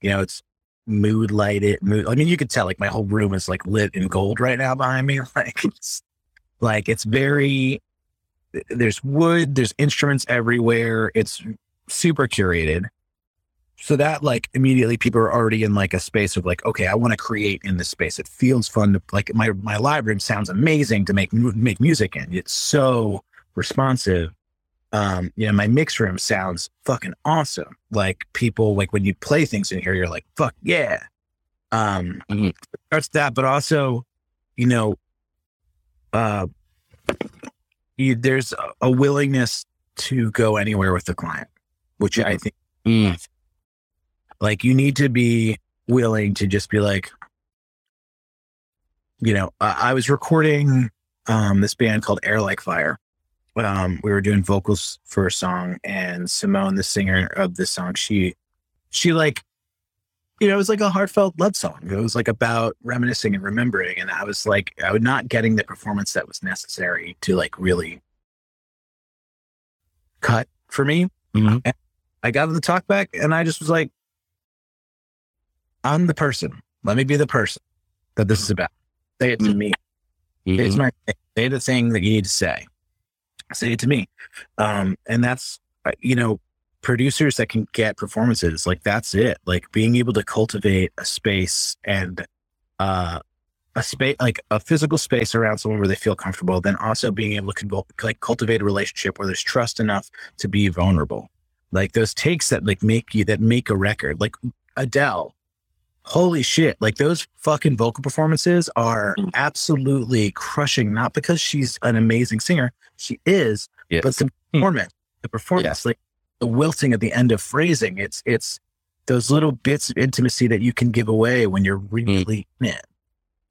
you know, it's mood lighted. Mood. I mean, you could tell like my whole room is like lit in gold right now behind me. <laughs> Like it's, like it's very. There's wood. There's instruments everywhere. It's super curated. So that like immediately people are already in like a space of like, okay, I want to create in this space. It feels fun to like my my live room sounds amazing to make make music in. It's so responsive. Um, you know, my mix room sounds fucking awesome. Like people like when you play things in here, you're like, fuck yeah. Um, Mhm. starts that, but also, you know, uh, you, there's a, a willingness to go anywhere with the client, which I think mm, like you need to be willing to just be like, you know, I, I was recording um, this band called Air Like Fire. Um, we were doing vocals for a song, and Simone, the singer of the song, she, she like, you know, it was like a heartfelt love song. It was like about reminiscing and remembering, and I was like, I was not getting the performance that was necessary to like really cut for me. mhm. I got the talk back and I just was like, I'm the person. Let me be the person that this is about. Say it to me. It's Mhm. my say the thing that you need to say. Say it to me. Um, and that's uh, you know, producers that can get performances, like that's it. Like being able to cultivate a space and uh a space like a physical space around someone where they feel comfortable, then also being able to convol- like cultivate a relationship where there's trust enough to be vulnerable. Like those takes that like make you that make a record, like Adele. holy shit, like those fucking vocal performances are absolutely crushing, not because she's an amazing singer. She is, Yes. but the performance, the performance, like the wilting at the end of phrasing, it's it's those little bits of intimacy that you can give away when you're really in.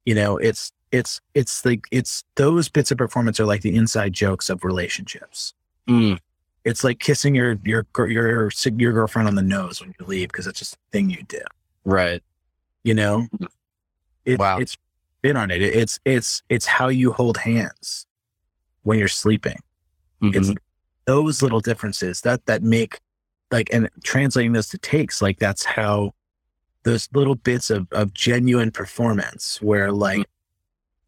You know, it's it's it's like it's those bits of performance are like the inside jokes of relationships. Mm. It's like kissing your your your your girlfriend on the nose when you leave because it's just a thing you do. Right. You know, it, Wow. it's been on it. It's it's it's how you hold hands when you're sleeping. It's Mhm. Those little differences that that make like and translating those to takes like that's how those little bits of of genuine performance where mm-hmm. like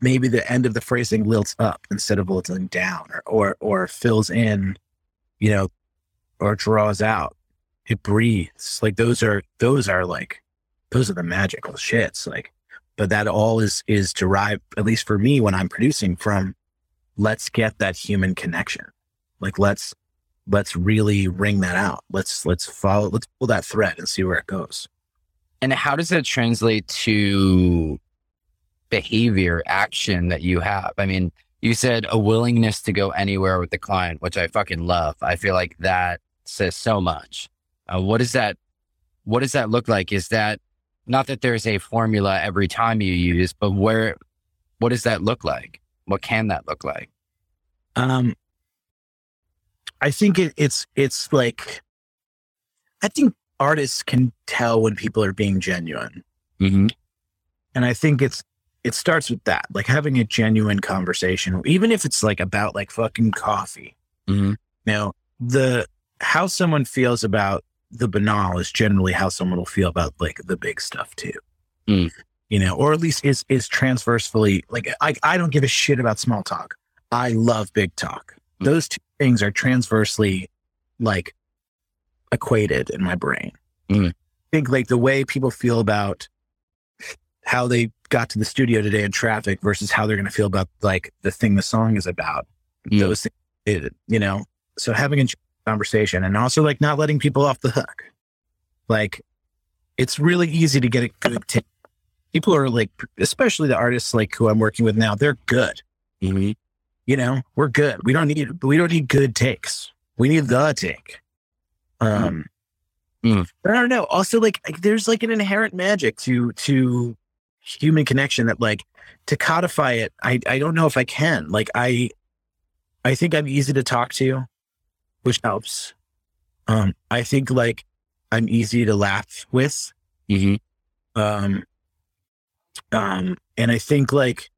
maybe the end of the phrasing lilts up instead of lilting down or or, or fills in you know or draws out. It breathes. Like those are those are like those are the magical shits like but that all is is derived at least for me when i'm producing from let's get that human connection like let's let's really ring that out let's let's follow let's pull that thread and see where it goes And how does that translate to behavior, action that you have? I mean, you said a willingness to go anywhere with the client, which I fucking love. I feel like that says so much. Uh, what does that, what does that look like? Is that not that there's a formula every time you use, but where, what does that look like? What can that look like? um i think it, it's it's like i think artists can tell when people are being genuine Mm-hmm. and i think it's it starts with that like having a genuine conversation even if it's like about like fucking coffee Mm-hmm. Now, the how someone feels about the banal is generally how someone will feel about like the big stuff too. Mm. You know, or at least is is transversely like I I don't give a shit about small talk. I love big talk. Mm. Those two things are transversely like equated in my brain. Mm. I think like the way people feel about how they got to the studio today in traffic versus how they're going to feel about like the thing the song is about Mm. those things, it, you know, so having a conversation and also like not letting people off the hook. Like it's really easy to get a good take. People are like, especially the artists like who I'm working with now, they're good. Mm-hmm. You know, we're good. We don't need, we don't need good takes. We need the take. Um, Mm. but I don't know. Also, like, like, there's like an inherent magic to to human connection that, like, to codify it. I I don't know if I can. Like, I I think I'm easy to talk to, which helps. Um, I think like I'm easy to laugh with. Mm-hmm. Um, um, and I think like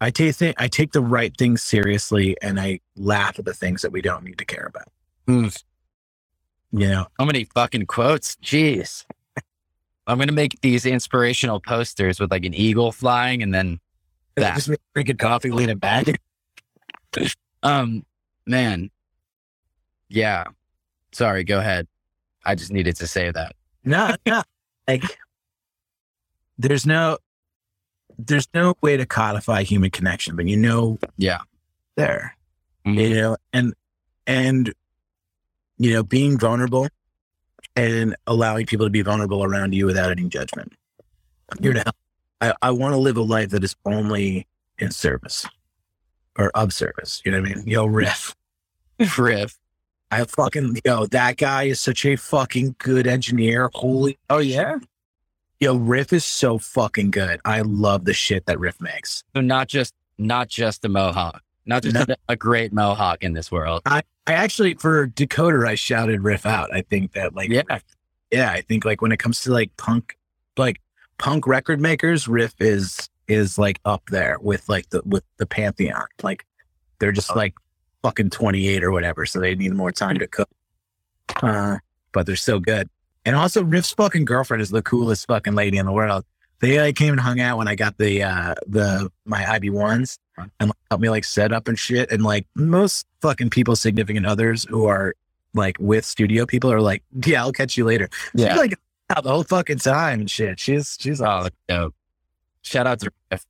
I take th- I take the right things seriously, and I laugh at the things that we don't need to care about. Mm. You know, So many fucking quotes. Jeez. I'm going to make these inspirational posters with like an eagle flying and then That. just make drinking coffee, leaning back. <laughs> Um, man. Yeah. Sorry, go ahead. I just needed to say that. No, no. <laughs> Like there's no there's no way to codify human connection, but you know Yeah. there. Mhm. You know, and and you know, being vulnerable and allowing people to be vulnerable around you without any judgment. I'm here to help. I, I want to live a life that is only in service or of service. You know what I mean? Yo, riff. <laughs> Riff. I fucking yo, that guy is such a fucking good engineer. Holy Oh, yeah. Yo, Riff is so fucking good. I love the shit that Riff makes. So not just, not just a mohawk, not just No. a, great mohawk in this world. I actually for Decoder I shouted Riff out. I think that like Yeah. yeah, I think like when it comes to like punk like punk record makers, Riff is is like up there with like the with the pantheon. Like they're just like fucking 28 or whatever, so they need more time to cook. Uh, but they're so good. And also Riff's fucking girlfriend is the coolest fucking lady in the world. They like came and hung out when I got the uh the my IB ones and like, helped me like set up and shit. And like most fucking people's significant others who are like with studio people are like, yeah, I'll catch you later. She's Yeah. like out the whole fucking time and shit. She's she's Oh, dope. Shout out to Riff.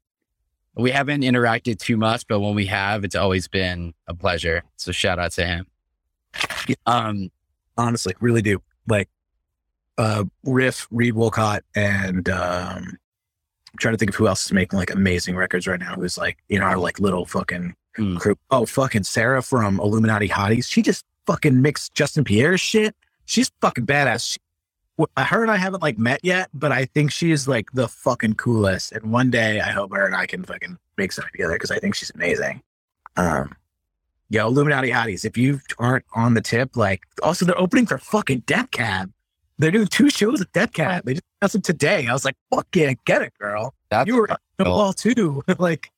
We haven't interacted too much, but when we have, it's always been a pleasure. So shout out to him. Um, honestly really do like uh, Riff, Reed Wolcott, and um, I'm trying to think of who else is making like amazing records right now. Who's like in our like little fucking crew. Oh, fucking Sarah from Illuminati Hotties. She just fucking mixed Justin Pierre's shit. She's fucking badass. She, wh- her and I haven't like met yet, but I think she is like the fucking coolest. And one day I hope her and I can fucking make something together because I think she's amazing. Um, yo, Illuminati Hotties. If you aren't on the tip, like also they're opening for fucking Death Cab. They're doing two shows at Death Cab. They just announced it today. I was like, fuck yeah, get it, girl. That's you were in the cool. ball too. <laughs> like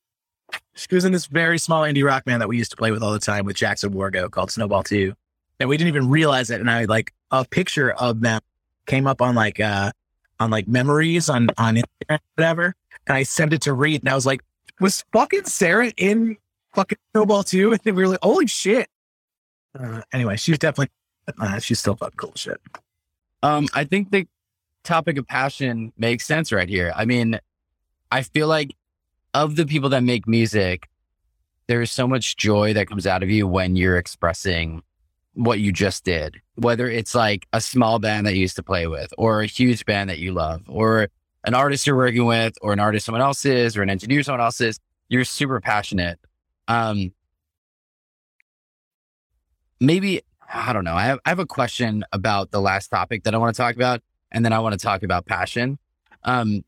she was in this very small indie rock band that we used to play with all the time with Jackson Wargo called Snowball 2. And we didn't even realize it. And I like a picture of them came up on like uh on like memories on on Instagram, whatever. And I sent it to Reed and I was like, was fucking Sarah in fucking Snowball 2? <laughs> And then we were like, holy shit. Uh, anyway, she's definitely uh, she's still fucking cool shit. Um, I think the topic of passion makes sense right here. I mean, I feel like of the people that make music, there is so much joy that comes out of you when you're expressing what you just did, whether it's like a small band that you used to play with, or a huge band that you love, or an artist you're working with, or an artist someone else is, or an engineer someone else is. You're super passionate. Um, maybe I don't know. I have, I have a question about the last topic that I want to talk about, and then I want to talk about passion. Um,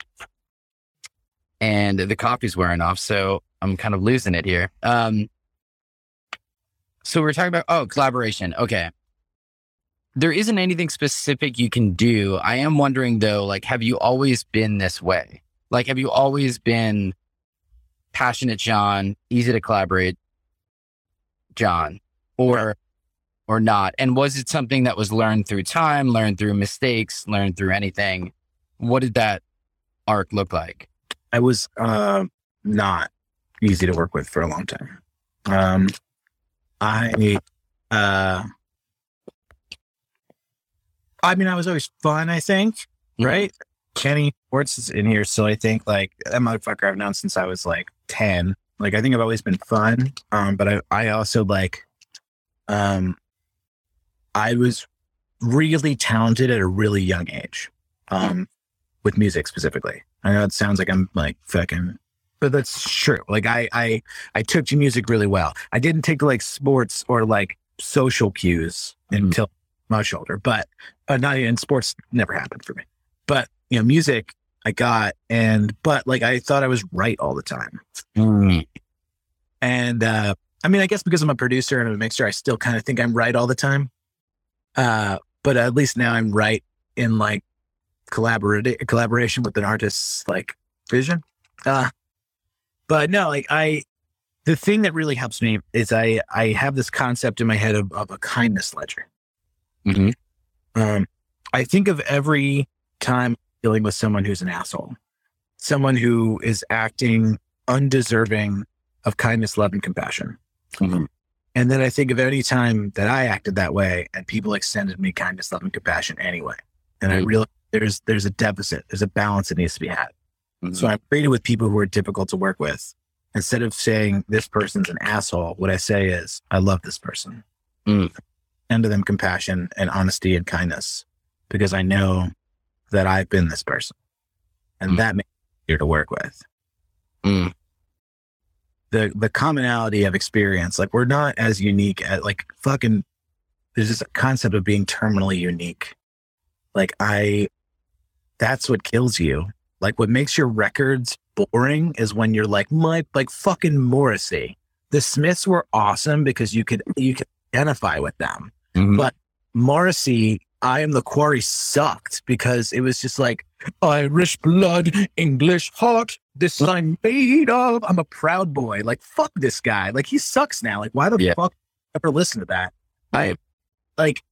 and the coffee's wearing off, so I'm kind of losing it here. Um, so we're talking about oh collaboration. Okay, there isn't anything specific you can do. I am wondering though, like, have you always been this way? Like, have you always been passionate, Jon, easy to collaborate, Jon, or or not? And was it something that was learned through time, learned through mistakes, learned through anything? What did that arc look like? I was uh, not easy to work with for a long time. Um, I, uh, I mean, I was always fun. I think, Mhm. right? Kenny Schwartz is in here, so I think like that motherfucker I've known since I was like ten. Like I think I've always been fun. Um, but I, I also like, um, I was really talented at a really young age. Um, with music specifically. I know it sounds like I'm like fucking, but that's true. Like I, I, I took to music really well. I didn't take like sports or like social cues Mhm. until much older, but uh, not in sports never happened for me. But you know, music I got, and but like I thought I was right all the time. Mm, And uh, I mean, I guess because I'm a producer and a mixer, I still kind of think I'm right all the time. Uh, but at least now I'm right in like collaborati- collaboration with an artist's like vision. Uh, but no, like I, the thing that really helps me is I I have this concept in my head of, of a kindness ledger. mhm, Um, I think of every time dealing with someone who's an asshole, someone who is acting undeserving of kindness, love, and compassion. mhm, And then I think of any time that I acted that way and people extended me kindness, love, and compassion anyway. And I Mm. realize there's there's a deficit, there's a balance that needs to be had. mhm. So I'm treated with people who are difficult to work with. Instead of saying this person's an asshole, what I say is I love this person. Mm. And to them compassion and honesty and kindness because I know that I've been this person. And Mm. that makes it easier to work with. Mm. The the commonality of experience, like we're not as unique as like fucking there's this concept of being terminally unique. Like I that's what kills you. Like what makes your records boring is when you're like my like fucking Morrissey. The Smiths were awesome because you could you could identify with them. Mhm. But Morrissey, I am the quarry sucked because it was just like Irish blood, English heart. This I'm made of. I'm a proud boy. Like fuck this guy. Like he sucks now. Like why the Yeah. fuck ever listen to that? I like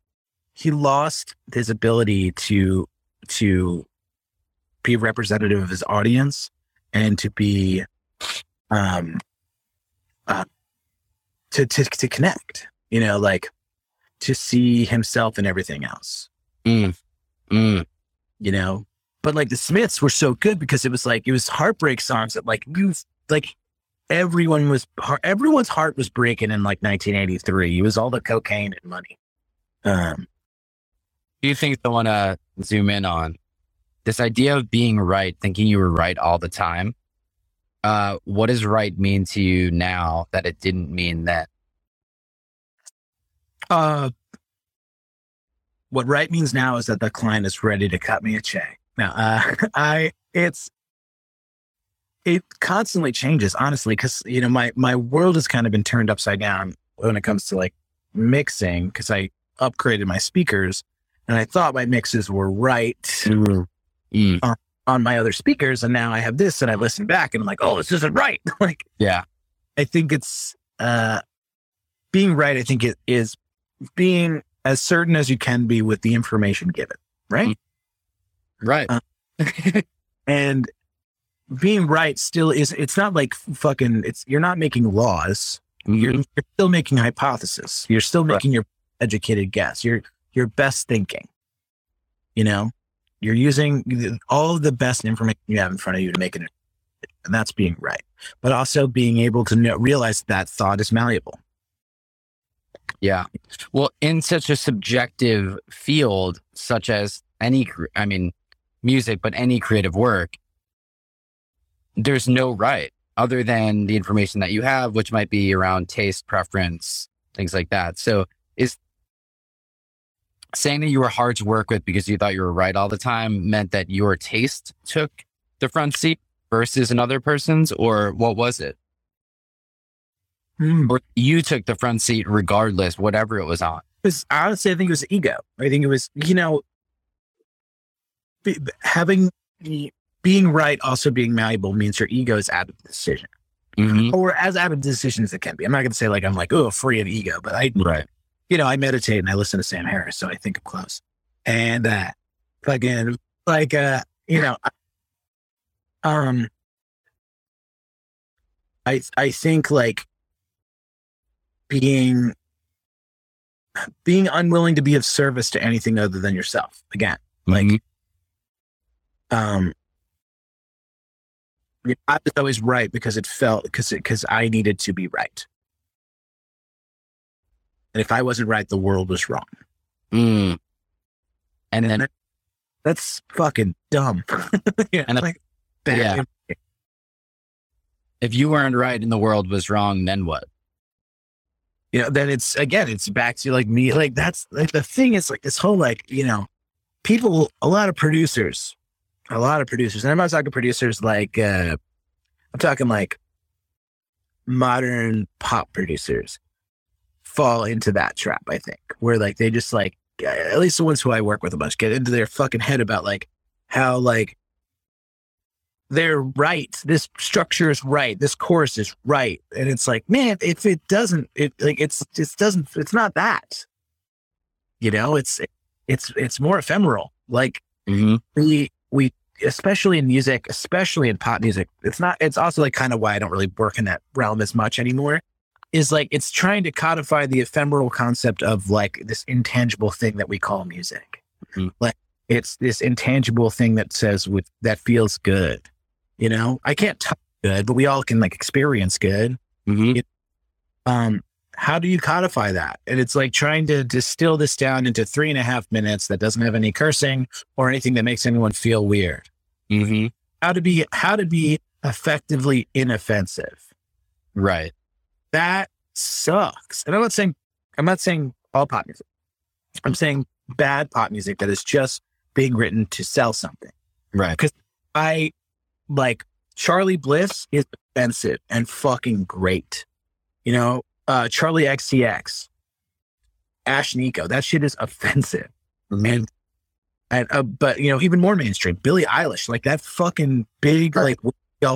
he lost his ability to to be representative of his audience and to be um uh to to to connect you know like to see himself and everything else Mm. Mm. you know but like the smiths were so good because it was like it was heartbreak songs that like you like everyone was heart- everyone's heart was breaking in like 1983 it was all the cocaine and money um Do you think I want to zoom in on. This idea of being right, thinking you were right all the time. Uh, what does right mean to you now that it didn't mean then? Uh, what right means now is that the client is ready to cut me a check. Now, uh, <laughs> I it's it constantly changes, honestly, because you know my my world has kind of been turned upside down when it comes to like mixing because I upgraded my speakers and I thought my mixes were right Mm. on, on my other speakers, and now I have this and I listen back and I'm like, oh, this isn't right. <laughs> like Yeah. I think it's uh being right. I think it is being as certain as you can be with the information given, right? Right. Uh, and being right still is it's not like fucking it's you're not making laws you're, Mhm. you're still making hypothesis you're still Right. making your educated guess your your best thinking you know you're using all of the best information you have in front of you to make it and that's being right but also being able to know, realize that thought is malleable Yeah. Well, in such a subjective field, such as any, I mean, music, but any creative work, there's no right other than the information that you have, which might be around taste, preference, things like that. So is saying that you were hard to work with because you thought you were right all the time meant that your taste took the front seat versus another person's, or what was it? Or you took the front seat regardless, whatever it was on. was honestly, I think it was ego. I think it was, you know, be, having being right, also being malleable means your ego is out of the decision, Mm-hmm. or as out of decision as it can be. I'm not going to say like I'm like oh free of ego, but I, Right. you know, I meditate and I listen to Sam Harris, so I think I'm close. And uh, fucking like uh, you know, I- um, I I think like being being unwilling to be of service to anything other than yourself. Again, like Mhm. um, I was always right because it felt because because I needed to be right. And if I wasn't right, the world was wrong. Mm. And then, that- that's fucking dumb. <laughs> yeah, And like, yeah. if you weren't right and the world was wrong, then what? You know, then it's again, it's back to like me. Like that's like the thing is like this whole like you know, people, a lot of producers, a lot of producers, and I'm not talking producers like uh I'm talking like modern pop producers fall into that trap. I think where like they just like at least the ones who I work with a bunch get into their fucking head about like how like they're right. This structure is right. This course is right. And it's like, man, if it doesn't, it like it's it doesn't. It's not that. You know, it's it's it's more ephemeral. Like Mm-hmm. we we especially in music, especially in pop music. It's not. It's also like kind of why I don't really work in that realm as much anymore. Is like it's trying to codify the ephemeral concept of like this intangible thing that we call music. Mhm. Like it's this intangible thing that says with that feels good. You know, I can't touch good, but we all can like experience good. Mm-hmm. Um, how do you codify that? And it's like trying to distill this down into three and a half minutes that doesn't have any cursing or anything that makes anyone feel weird. Mm-hmm. How to be how to be effectively inoffensive. Right. That sucks. And I'm not saying I'm not saying all pop music. I'm saying bad pop music that is just being written to sell something. Right. Because I like Charly Bliss is offensive and fucking great. You know, uh Charli XCX, Ashnikko, that shit is <laughs> offensive. And and uh, but you know, even more mainstream, Billie Eilish, like that fucking big like when,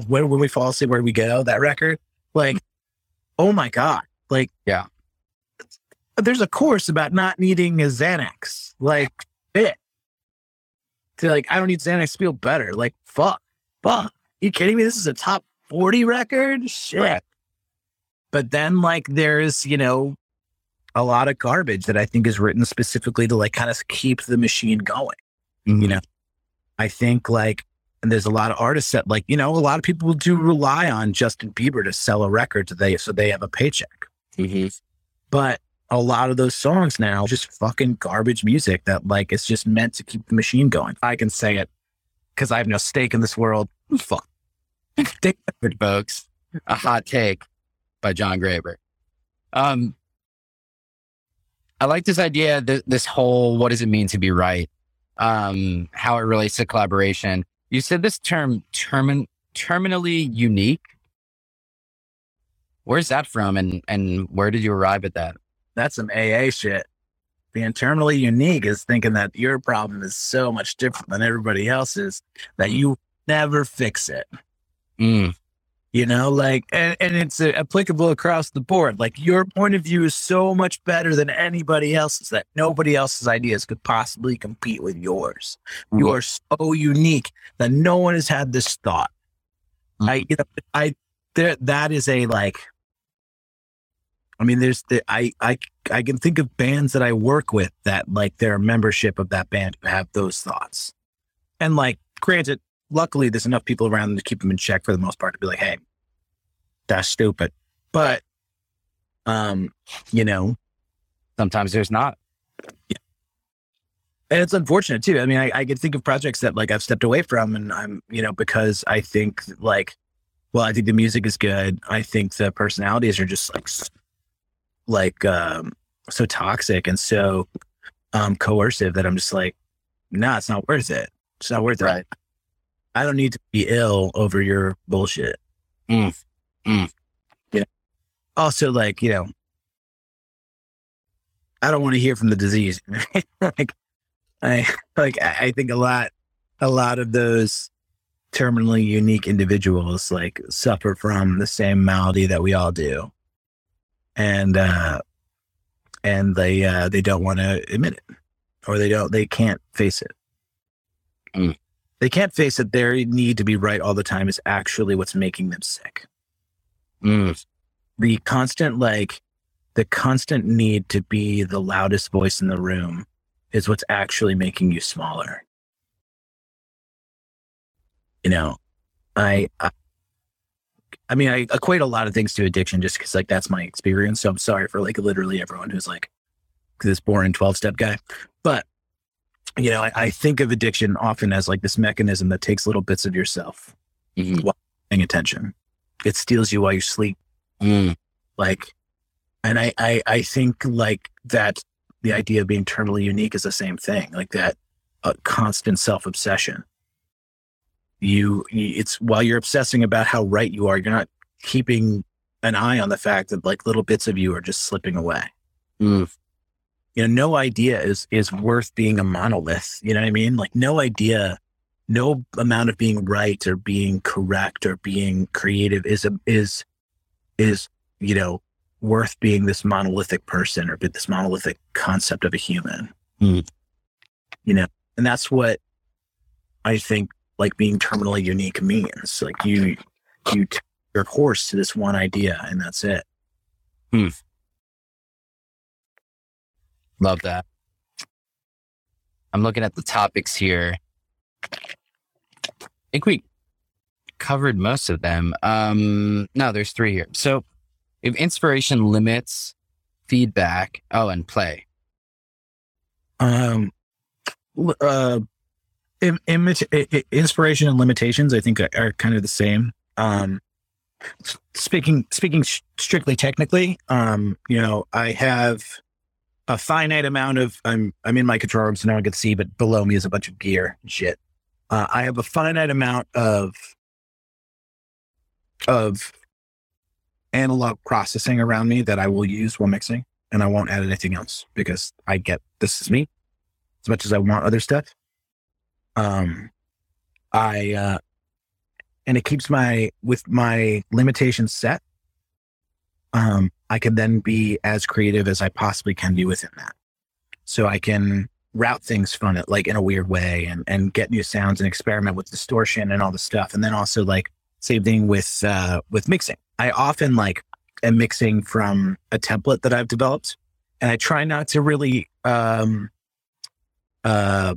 when when we fall asleep, where we go, that record, like, oh my god, like Yeah. There's a course about not needing a Xanax, like it. To like, I don't need Xanax to feel better. Like, fuck, fuck. you kidding me? This is a top 40 record? Shit. Right. But then, like, there's, you know, a lot of garbage that I think is written specifically to like kind of keep the machine going. You know, I think like, and there's a lot of artists that like, you know, a lot of people do rely on Justin Bieber to sell a record so they so they have a paycheck. Mm-hmm. But a lot of those songs now just fucking garbage music that like it's just meant to keep the machine going. I can say it because I have no stake in this world. Fuck. <laughs> Take folks. A hot take by Jon Graber. Um, I like this idea, th- this whole what does it mean to be right? Um, how it relates to collaboration. You said this term termin- terminally unique. Where's that from and and where did you arrive at that? That's some AA shit. Being terminally unique is thinking that your problem is so much different than everybody else's that you never fix it. Mm, You know, like, and, and it's uh, applicable across the board. Like, your point of view is so much better than anybody else's that nobody else's ideas could possibly compete with yours. You are so unique that no one has had this thought. I, you know, I, there, that is a like, I mean, there's the, I, I, I can think of bands that I work with that like their membership of that band who have those thoughts. And like, granted, luckily there's enough people around them to keep them in check for the most part to be like, Hey, that's stupid. But, um, you know, sometimes there's not. Yeah. and it's unfortunate too. I mean, I, I can think of projects that like I've stepped away from and I'm, you know, because I think like, well, I think the music is good. I think the personalities are just like, like, um, so toxic and so, um, coercive that I'm just like, nah, it's not worth it. It's not worth Right. it. I don't need to be ill over your bullshit. Mm. Mm. Yeah. Also, like, you know, I don't want to hear from the disease. <laughs> like, I like. I I think a lot, a lot of those terminally unique individuals like suffer from the same malady that we all do, and uh, and they uh, they don't want to admit it, or they don't. They can't face it. Mm. They can't face that their need to be right all the time is actually what's making them sick Mm, the constant like the constant need to be the loudest voice in the room is what's actually making you smaller you know i i, I mean i equate a lot of things to addiction just because like that's my experience so i'm sorry for like literally everyone who's like this boring 12 step guy. But you know I, I think of addiction often as like this mechanism that takes little bits of yourself mhm, paying attention. It steals you while you sleep. Mm, like and I, I i think like that the idea of being terminally unique is the same thing like that uh, constant self-obsession. you, you it's while you're obsessing about how right you are you're not keeping an eye on the fact that like little bits of you are just slipping away. Mm, you know no idea is is worth being a monolith you know what i mean? Like no idea no amount of being right or being correct or being creative is a is is you know worth being this monolithic person or this monolithic concept of a human. Hmm. you know and that's what i think like being terminally unique means like you you t- your course to this one idea and that's it love that. I'm looking at the topics here. I think we covered most of them. Um, no, there's three here. So, if inspiration limits feedback, oh, and play. um uh imit- inspiration and limitations i think are, are kind of the same um speaking speaking strictly technically um you know i have a finite amount of i'm i'm in my control room so no one can see but below me is a bunch of gear and shit uh, i have a finite amount of of analog processing around me that i will use while mixing and I won't add anything else because I get this is me as much as I want other stuff. Um, I, uh, and it keeps my, with my limitations set, um, I can then be as creative as I possibly can be within that. So I can route things fun, it like in a weird way and, and get new sounds and experiment with distortion and all the stuff. And then also like same thing with, uh, with mixing. I often like am mixing from a template that I've developed and I try not to really, um, uh,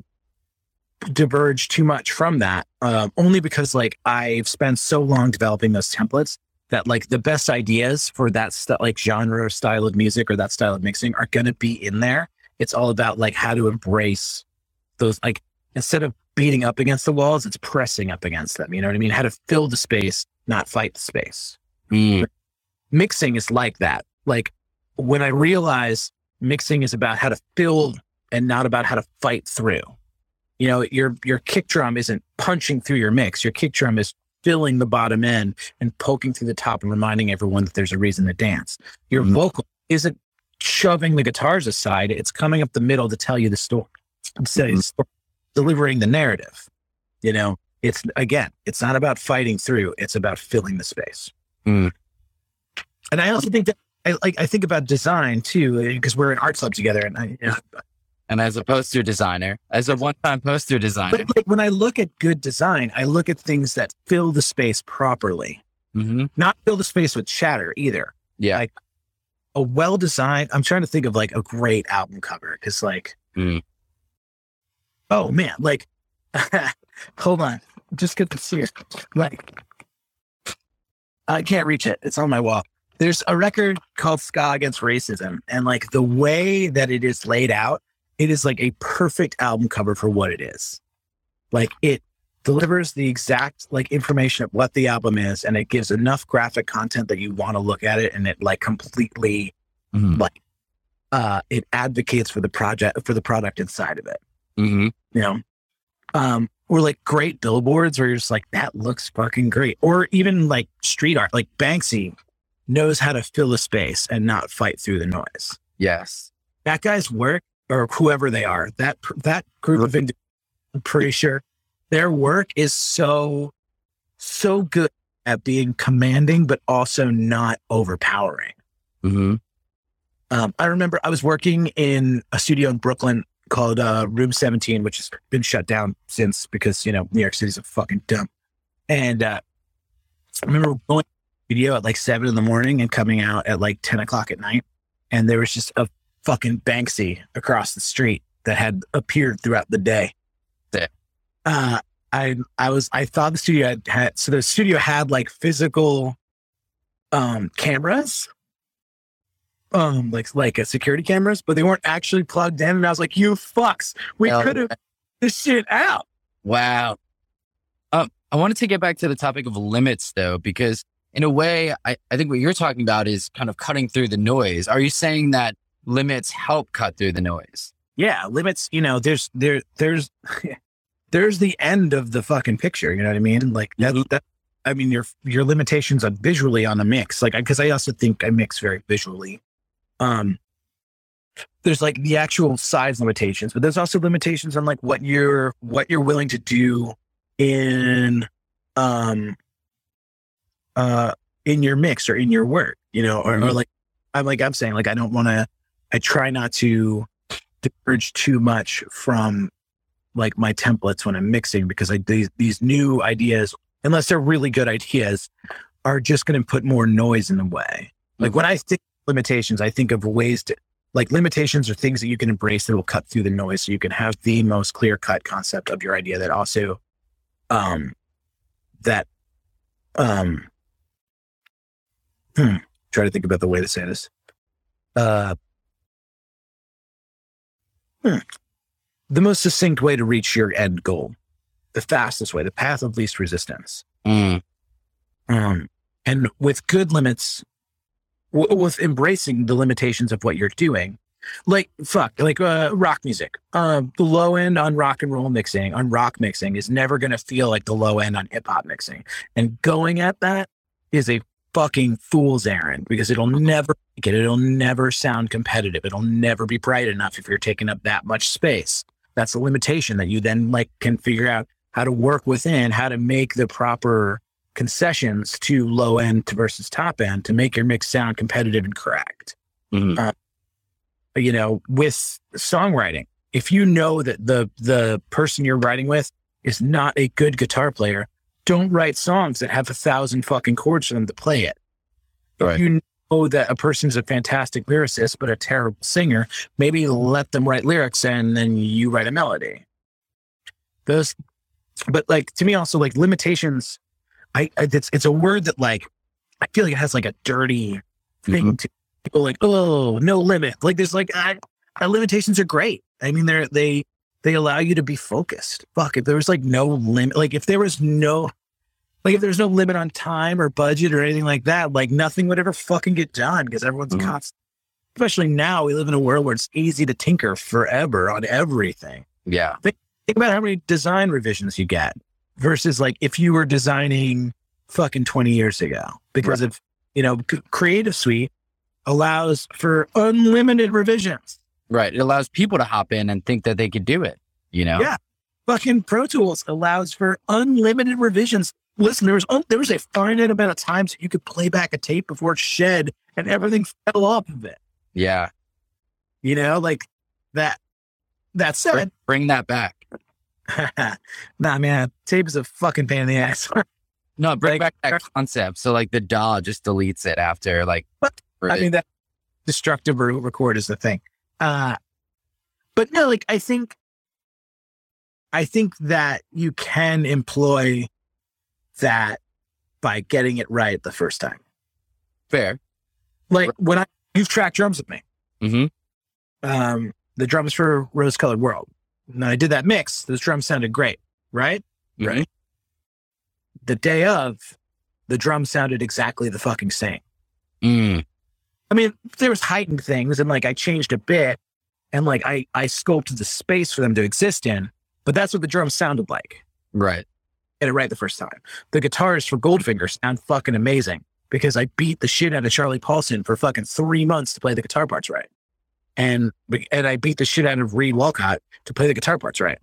diverge too much from that, um, only because like I've spent so long developing those templates that like the best ideas for that stuff, like genre or style of music or that style of mixing are going to be in there. It's all about like how to embrace those, like instead of beating up against the walls, it's pressing up against them. You know what I mean? How to fill the space, not fight the space. Mm. Mixing is like that. Like when I realize mixing is about how to fill and not about how to fight through. You know, your your kick drum isn't punching through your mix. Your kick drum is filling the bottom end and poking through the top and reminding everyone that there's a reason to dance. Your Mhm. vocal isn't shoving the guitars aside. It's coming up the middle to tell you the story. Instead, Mhm. delivering the narrative. You know, it's again, it's not about fighting through. It's about filling the space. Mm. And I also think that I like I think about design too because we're in art club together, and I, you know, And as a poster designer, as a one-time poster designer, but like when I look at good design, I look at things that fill the space properly, hmm not fill the space with chatter either. yeah, Like, A well designed. I'm trying to think of like a great album cover because like, Mm. oh man, like, <laughs> hold on, just get this here. Like, I can't reach it. It's on my wall. There's a record called Ska Against Racism, and like the way that it is laid out, it is like a perfect album cover for what it is. Like it delivers the exact like information of what the album is, and it gives enough graphic content that you want to look at it, and it like completely Mhm. uh it advocates for the project for the product inside of it Mhm. you know um or like great billboards where you're just like that looks fucking great or even like street art like banksy knows how to fill a space and not fight through the noise yes, that guy's work or whoever they are that that group of individuals i'm pretty sure their work is so so good at being commanding but also not overpowering hmm um, I remember I was working in a studio in Brooklyn called uh, Room 17, which has been shut down since because, you know, New York City's a fucking dump. And uh, I remember going to the studio at like seven in the morning and coming out at like 10 o'clock at night. And there was just a fucking Banksy across the street that had appeared throughout the day. Yeah. Uh, I, I was, I thought the studio had, had, so the studio had like physical um, cameras um like like uh, security cameras, but they weren't actually plugged in. And I was like, "You fucks, we Well, could have this shit out." Wow. Um, I wanted to get back to the topic of limits though, because in a way, I, I think what you're talking about is kind of cutting through the noise. Are you saying that limits help cut through the noise? Yeah, limits. You know, there's there there's <laughs> there's the end of the fucking picture. You know what I mean? Like that. Mhm. that I mean, your your limitations on visually on a mix, like because I also think I mix very visually. Um, there's like the actual size limitations, but there's also limitations on like what you're what you're willing to do in um uh in your mix or in your work, you know, or, or Mhm. like I'm like I'm saying, like I don't want to. I try not to diverge too much from like my templates when I'm mixing because I these these new ideas, unless they're really good ideas, are just going to put more noise in the way. Like when I think limitations, I think of ways to like limitations are things that you can embrace that will cut through the noise, so you can have the most clear cut concept of your idea that also, um, that, um, hmm, try to think about the way to say this. Uh, hmm, the most succinct way to reach your end goal, the fastest way, the path of least resistance. Mm, Um, and with good limits, w- with embracing the limitations of what you're doing, like fuck, like uh, rock music. Um, the low end on rock and roll mixing, on rock mixing, is never going to feel like the low end on hip hop mixing. And going at that is a fucking fool's errand because it'll never make it. It'll never sound competitive. It'll never be bright enough if you're taking up that much space. That's a limitation that you then like can figure out how to work within, how to make the proper concessions to low end to versus top end to make your mix sound competitive and correct. mhm. You know, with songwriting, if you know that the the person you're writing with is not a good guitar player, don't write songs that have a thousand fucking chords for them to play it. Right. If you know that a person's a fantastic lyricist but a terrible singer, maybe let them write lyrics and then you write a melody. Those, but like to me also like limitations I, I it's it's a word that like I feel like it has like a dirty thing to people like, oh, no limit. Like there's like, I, uh, limitations are great. I mean, they're, they, they allow you to be focused. Fuck, if there was like no limit, like if there was no, like if there's no limit on time or budget or anything like that, like nothing would ever fucking get done because everyone's Mhm. constant. Especially now, we live in a world where it's easy to tinker forever on everything. Yeah. Think about how many design revisions you get versus like if you were designing fucking 20 years ago because of, you know, C- Creative Suite allows for unlimited revisions. Right. It allows people to hop in and think that they could do it, you know? Yeah. Fucking Pro Tools allows for unlimited revisions. Listen, there was un- there was a finite amount of times that you could play back a tape before it shed and everything fell off of it. Yeah. You know, like that. That said, Bring, bring that back. <laughs> nah, man, tape is a fucking pain in the ass. No, bring Like- back that concept. So like the DAW just deletes it after like. For I mean, that destructive record is the thing. Uh, but no, like I think, I think that you can employ that by getting it right the first time. fair. Like when I you've tracked drums with me, hmm um, the drums for Rose Colored World. And I did that mix. Those drums sounded great, right? Right. The day of, the drums sounded exactly the fucking same. Mm, I mean, there was heightened things, and like I changed a bit, and like I I sculpted the space for them to exist in. But that's what the drums sounded like. right. Get it right the first time. The guitars for Goldfinger sound fucking amazing because I beat the shit out of Charlie Paulson for fucking three months to play the guitar parts right, and and I beat the shit out of Reed Walcott to play the guitar parts right,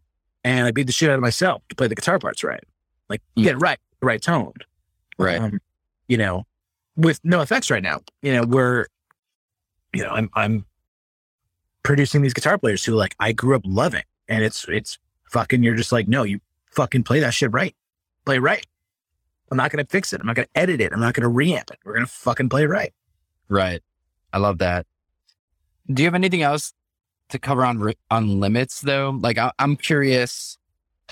and I beat the shit out of myself to play the guitar parts right. Like Mm. get it right, the right tone. Right. Um, you know, with no effects right now, you know, we're, you know, I'm, I'm producing these guitar players who like I grew up loving and it's, it's fucking, you're just like, no, you fucking play that shit right. Play right. I'm not going to fix it. I'm not going to edit it. I'm not going to reamp it. We're going to fucking play right. Right. I love that. Do you have anything else to cover on on limits though? Like I, I'm curious.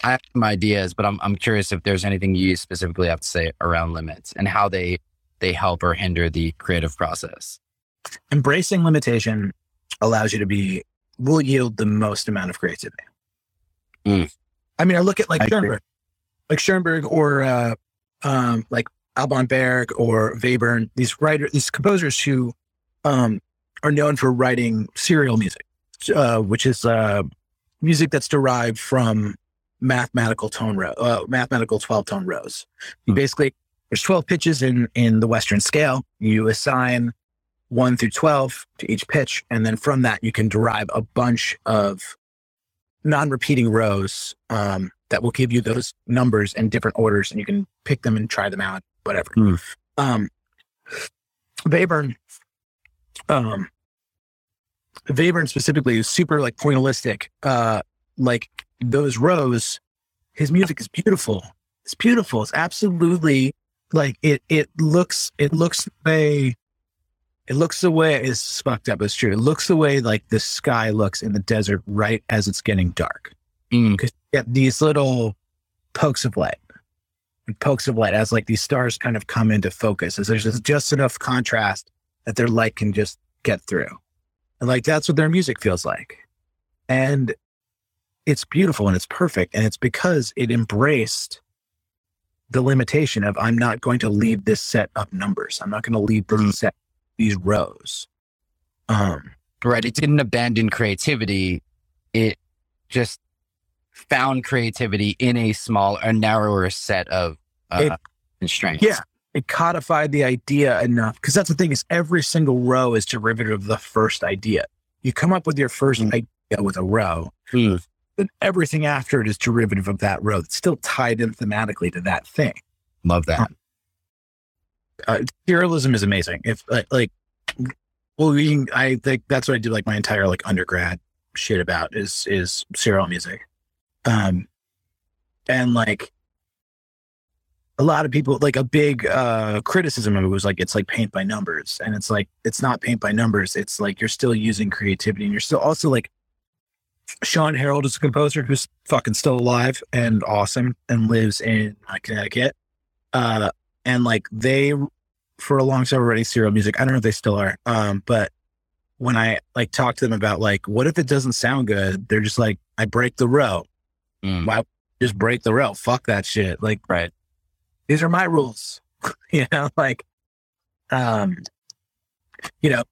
I have some ideas, but I'm I'm curious if there's anything you specifically have to say around limits and how they they help or hinder the creative process. Embracing limitation allows you to be, will yield the most amount of creativity. Mm. I mean, I look at like like Schoenberg or uh, um, like Alban Berg or Webern, these writers, these composers who um, are known for writing serial music, uh, which is uh, music that's derived from mathematical tone row, uh, mathematical 12 tone rows. You Hmm. basically, there's 12 pitches in, in the Western scale. You assign one through 12 to each pitch. And then from that, you can derive a bunch of non-repeating rows um, that will give you those numbers in different orders and you can pick them and try them out, whatever. Hmm. Um, Webern, um, Webern specifically is super like pointillistic. Uh, like those rows, his music is beautiful. It's beautiful. It's absolutely like it. It looks. It looks the way. It looks the way it's fucked up. It's true. It looks the way like the sky looks in the desert right as it's getting dark. Mm, Because you get these little pokes of light, and pokes of light as like these stars kind of come into focus. As there's just- just enough contrast that their light can just get through, and like that's what their music feels like, and it's beautiful and it's perfect, and it's because it embraced the limitation of I'm not going to leave this set of numbers. I'm not going to leave this set these rows. Um, right. It didn't abandon creativity. It just found creativity in a small, a narrower set of uh, It- constraints. Yeah. it codified the idea enough because that's the thing is every single row is derivative of the first idea. You come up with your first Mm. idea with a row, Mm, then everything after it is derivative of that row. It's still tied in thematically to that thing. love that. Uh, serialism is amazing. If like, like well, we I think that's what I do like my entire like undergrad shit about is is serial music. Um, and like a lot of people like a big uh criticism of it was like it's like paint by numbers and it's like it's not paint by numbers it's like you're still using creativity and you're still also like sean harold is a composer who's fucking still alive and awesome and lives in uh, connecticut uh and like they for a long time were writing serial music. I don't know if they still are. Um, but when I like talk to them about like, what if it doesn't sound good? They're just like, I break the row. Mm. Why just break the rail? Fuck that shit. Like, Right. these are my rules. <laughs> you know, like, um, you know,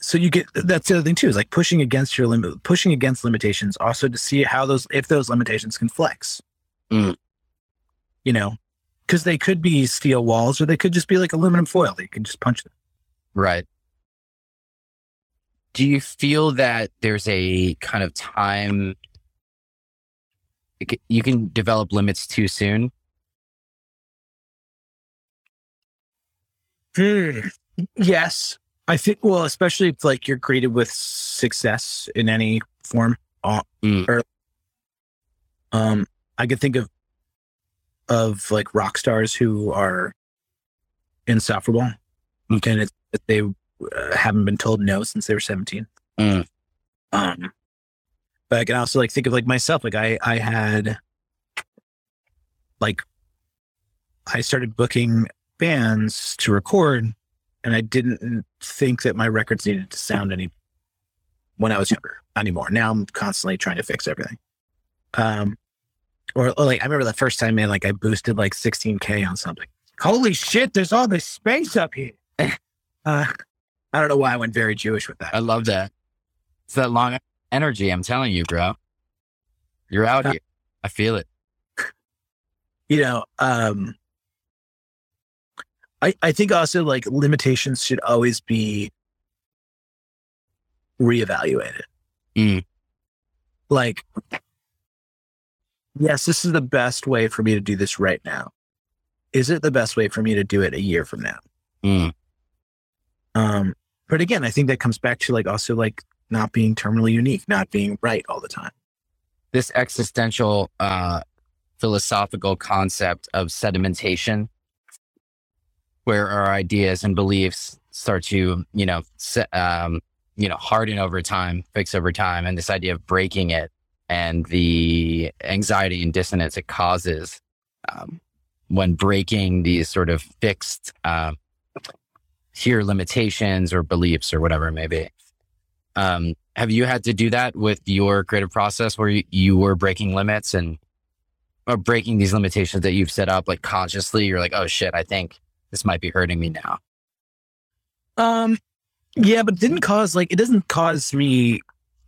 so you get that's the other thing too is like pushing against your limit, pushing against limitations, also to see how those if those limitations can flex. Mm. You know, because they could be steel walls or they could just be like aluminum foil. You can just punch them. Right. Do you feel that there's a kind of time it you can develop limits too soon? Yes, I think. Well, especially if like you're greeted with success in any form. Uh, Mm. or, um, I could think of of like rock stars who are insufferable, Okay. and it's they uh, haven't been told no since they were seventeen. Mm. Um, but I can also like think of like myself. Like I, I had like I started booking bands to record, and I didn't think that my records needed to sound any when I was younger anymore. Now I'm constantly trying to fix everything. Um, or, or, like I remember the first time, man, like I boosted like 16k on something. Holy shit! There's all this space up here. <laughs> uh, I don't know why I went very Jewish with that. I love that. It's that long energy. I'm telling you, bro. You're out here. I feel it. you know um i i think also like limitations should always be reevaluated Mm. like yes this is the best way for me to do this right now is it the best way for me to do it a year from now Mm. um but again i think that comes back to like also like not being terminally unique not being right all the time This existential, uh, philosophical concept of sedimentation, where our ideas and beliefs start to, you know, se- um, you know, harden over time, fix over time, and this idea of breaking it and the anxiety and dissonance it causes um, when breaking these sort of fixed um, here limitations or beliefs or whatever it may be. Um, have you had to do that with your creative process where you, you were breaking limits and or breaking these limitations that you've set up like consciously? You're like, oh shit, I think this might be hurting me now. Um, yeah, but it didn't cause like it doesn't cause me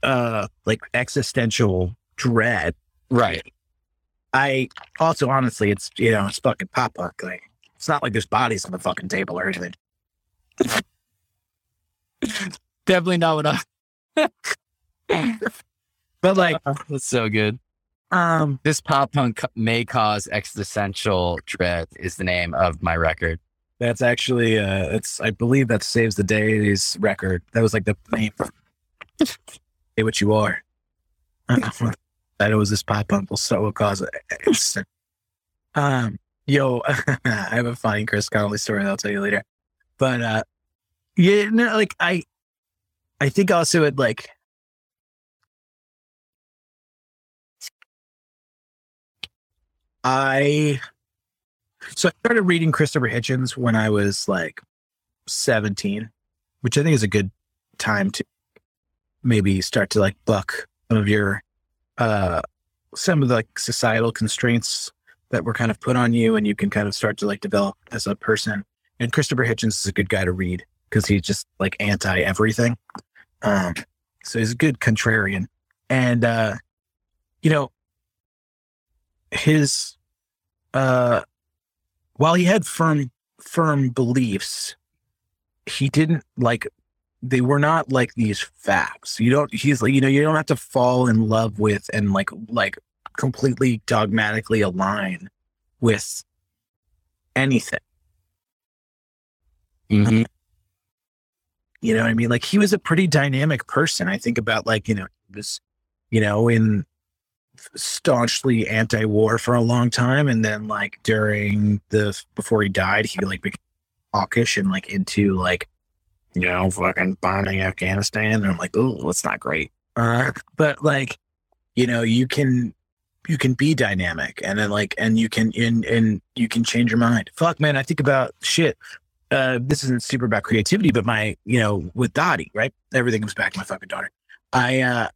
uh like existential dread. Right. I also honestly, it's you know, it's fucking pop punk. Like it's not like there's bodies on the fucking table or anything. Definitely not what I. But like, That's so good. um, This pop punk may cause existential dread is the name of my record. that's actually uh, it's I believe that saves the day's record. That was like the name. <laughs> Say what you are. <laughs> that it was this pop punk will so will cause it. Um, yo, <laughs> I have a funny Chris Conley story that I'll tell you later. But uh, yeah, no, like I, I think also it like I so I started reading Christopher Hitchens when I was like 17, which I think is a good time to maybe start to like buck some of your uh some of the like societal constraints that were kind of put on you and you can kind of start to like develop as a person. And Christopher Hitchens is a good guy to read because he's just like anti everything. Um so he's a good contrarian. And uh you know his uh while he had firm firm beliefs he didn't like they were not like these facts you don't he's like you know you don't have to fall in love with and like like completely dogmatically align with anything Mhm. You know what i mean? Like he was a pretty dynamic person i think about like you know this you know in staunchly anti-war for a long time and then like during the before he died he like became hawkish and like into like you know fucking bombing afghanistan and i'm like oh that's not great. Uh, but like you know you can you can be dynamic and then like and you can and and you can change your mind. Fuck man i think about shit uh, this isn't super about creativity, but my, you know, with Dottie, right? Everything comes back to my fucking daughter. I, uh,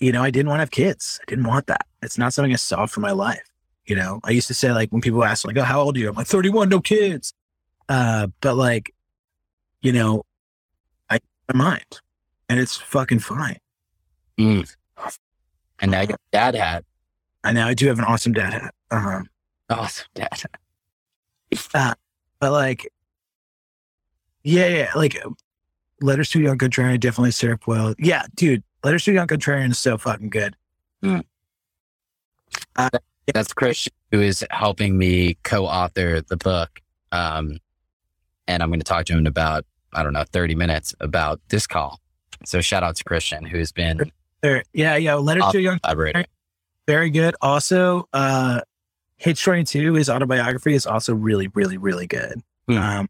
you know, I didn't want to have kids. I didn't want that. It's not something I saw for my life. You know, I used to say like when people ask like, "Oh, how old are you?" I'm like 31, no kids. Uh, but like, you know, I my mind, and it's fucking fine. Mm. And now you got dad hat. And now I do have an awesome dad hat. Um, Awesome dad hat. uh, but like, yeah, yeah, like Letters to a Young Contrarian definitely served well. Yeah, dude, Letters to a Young Contrarian is so fucking good. That's Christian, who is helping me co-author the book. Um, and I'm going to talk to him in about, I don't know, 30 minutes about this call. So shout out to Christian, who's been There, yeah, yeah. Letters to a Young collaborating. very good. Also, uh Hitch 22, his autobiography is also really, really, really good. Hmm. Um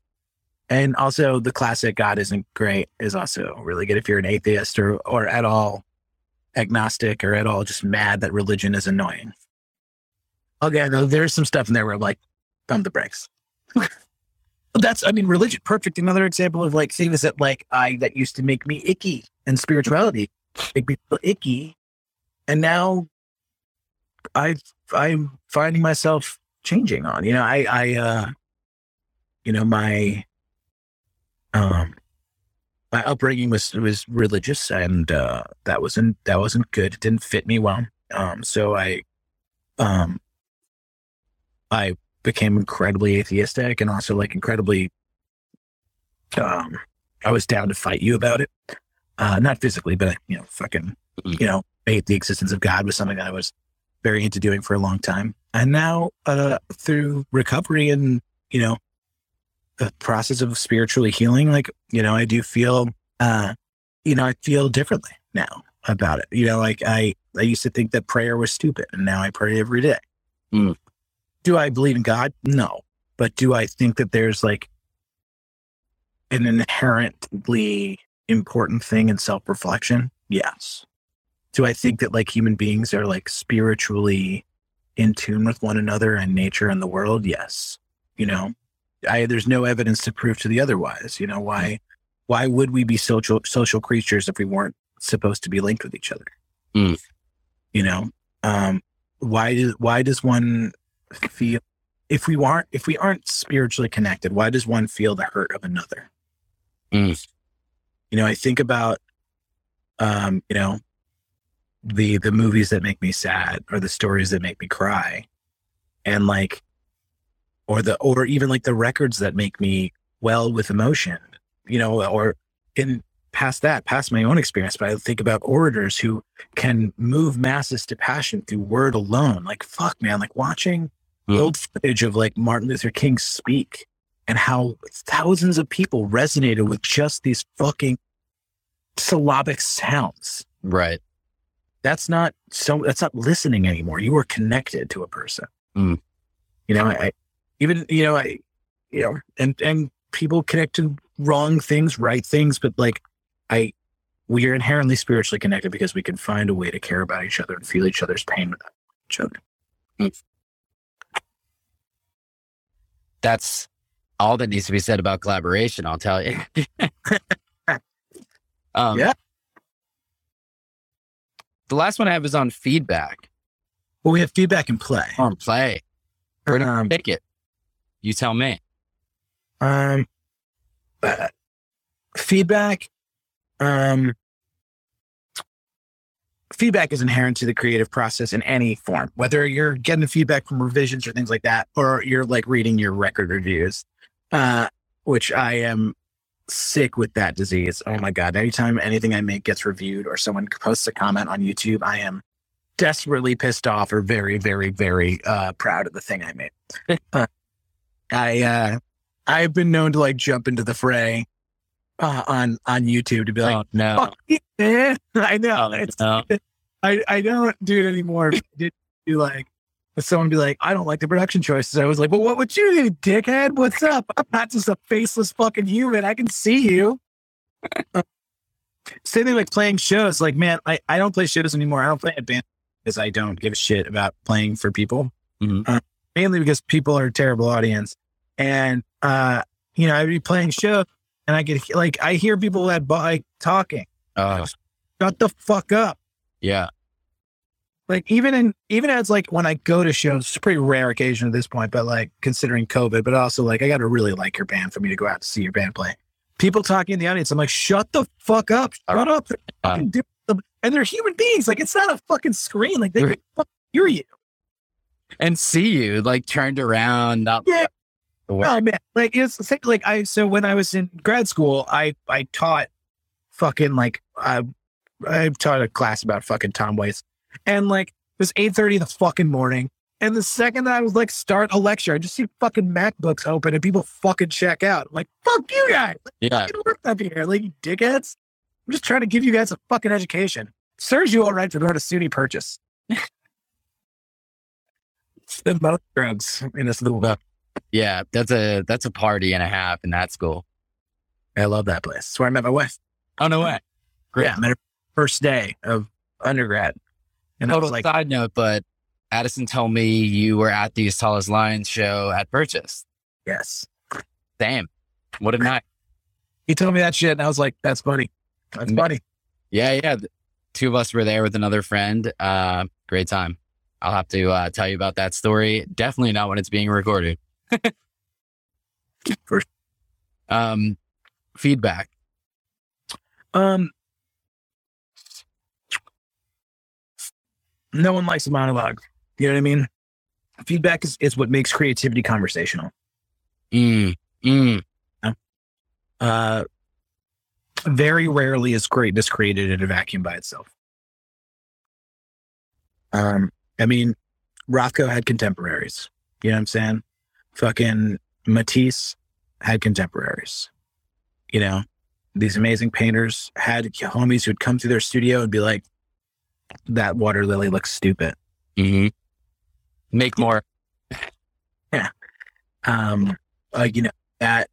and also the classic God isn't great is also really good if you're an atheist or or at all agnostic or at all just mad that religion is annoying. Okay, there's some stuff in there where I'm like, thumb the brakes. <laughs> That's I mean, religion, perfect. Another example of like things that like I that used to make me icky and spirituality make me feel icky. And now I I'm finding myself changing on. You know, I I uh you know, my um my upbringing was was religious and uh that wasn't that wasn't good. It didn't fit me well. Um so I um I became incredibly atheistic and also like incredibly um I was down to fight you about it. Uh not physically, but you know, fucking you know, faith, the existence of God was something that I was very into doing for a long time. And now, uh, through recovery and, you know, the process of spiritually healing, like, you know, I do feel, uh, you know, I feel differently now about it. You know, like I, I used to think that prayer was stupid and now I pray every day. Mm. Do I believe in God? No. But do I think that there's like an inherently important thing in self reflection? Yes do I think that like human beings are like spiritually in tune with one another and nature and the world? Yes. You know, I there's no evidence to prove to the otherwise. You know, why why would we be social social creatures if we weren't supposed to be linked with each other? Mm. You know, um, why does why does one feel if we aren't if we aren't spiritually connected? Why does one feel the hurt of another? Mm. You know, I think about, um, you know, the the movies that make me sad or the stories that make me cry and like or the or even like the records that make me well with emotion you know or in past that past my own experience but i think about orators who can move masses to passion through word alone like fuck man like watching Mm. old footage of like martin luther king speak and how thousands of people resonated with just these fucking syllabic sounds Right. that's not so that's not listening anymore you are connected to a person Mm. you know I, I even you know i you know and and people connect to wrong things right things but like i we are inherently spiritually connected because we can find a way to care about each other and feel each other's pain without each other That's all that needs to be said about collaboration, I'll tell you. <laughs> um, Yeah. The last one I have is on feedback. well we have feedback and play On play. Do I Um, pick it? You tell me. Um, uh, feedback. Um, feedback is inherent to the creative process in any form, whether you're getting feedback from revisions or things like that, or you're like reading your record reviews, uh, which I am sick with that disease. Oh my God. Anytime anything I make gets reviewed or someone posts a comment on YouTube, I am desperately pissed off or very, very, very uh, proud of the thing I made. <laughs> I, uh, I've been known to like jump into the fray uh, on on YouTube to be like, oh, no. "Fuck yeah. <laughs> I know. Oh, It's, no. <laughs> I I don't do it anymore. Did you like? Someone be like, I don't like the production choices. I was like, well, what would you do, dickhead? What's up? I'm not just a faceless fucking human. I can see you. <laughs> Uh, Same thing like playing shows. Like, man, I, I don't play shows anymore. I don't play advanced because I don't give a shit about playing for people. Mhm. Uh, mainly because people are a terrible audience. And uh, you know, I'd be playing show and I could like I hear people at like talking. Oh, Shut the fuck up. yeah. Like even in even as like when I go to shows, it's a pretty rare occasion at this point, but like considering COVID, but also like I gotta really like your band for me to go out to see your band play. People talking in the audience, I'm like, shut the fuck up. Shut up. Uh, fucking doing them. And they're human beings. Like it's not a fucking screen. Like they can fucking hear you. And see you like turned around, not Yeah. Oh man, like it's the thing. Like I, so when I was in grad school, I I taught fucking like I I taught a class about fucking Tom Waits, and like it was eight thirty in the fucking morning. And the second that I was like start a lecture, I just see fucking MacBooks open and people fucking check out. I'm like, fuck you guys, Yeah. fucking work up here, like you dickheads. I'm just trying to give you guys a fucking education. Serves you all right for going to SUNY purchase. <laughs> it's the most drugs in this little Yeah. That's a that's a party and a half in that school. I love that place. That's where I met my wife. Oh no way. Great. Yeah, met her first day of undergrad. And Total like, side note, but Addison told me you were at the Tallest Lions show at Purchase. yes. Damn. What a night. He told me that shit, and I was like, that's funny. That's funny. Yeah, yeah. Two of us were there with another friend. Uh, great time. I'll have to uh, tell you about that story. Definitely not when it's being recorded. <laughs> For- Um, feedback. Um, no one likes a monologue. You know what I mean? Feedback is, is what makes creativity conversational. Mm, mm, Uh, very rarely is greatness created in a vacuum by itself. Um, I mean, Rothko had contemporaries. You know what I'm saying? Fucking Matisse had contemporaries. You know, these amazing painters had homies who'd come through their studio and be like, that water lily looks stupid. hmm Make more. <laughs> yeah. um uh, you know that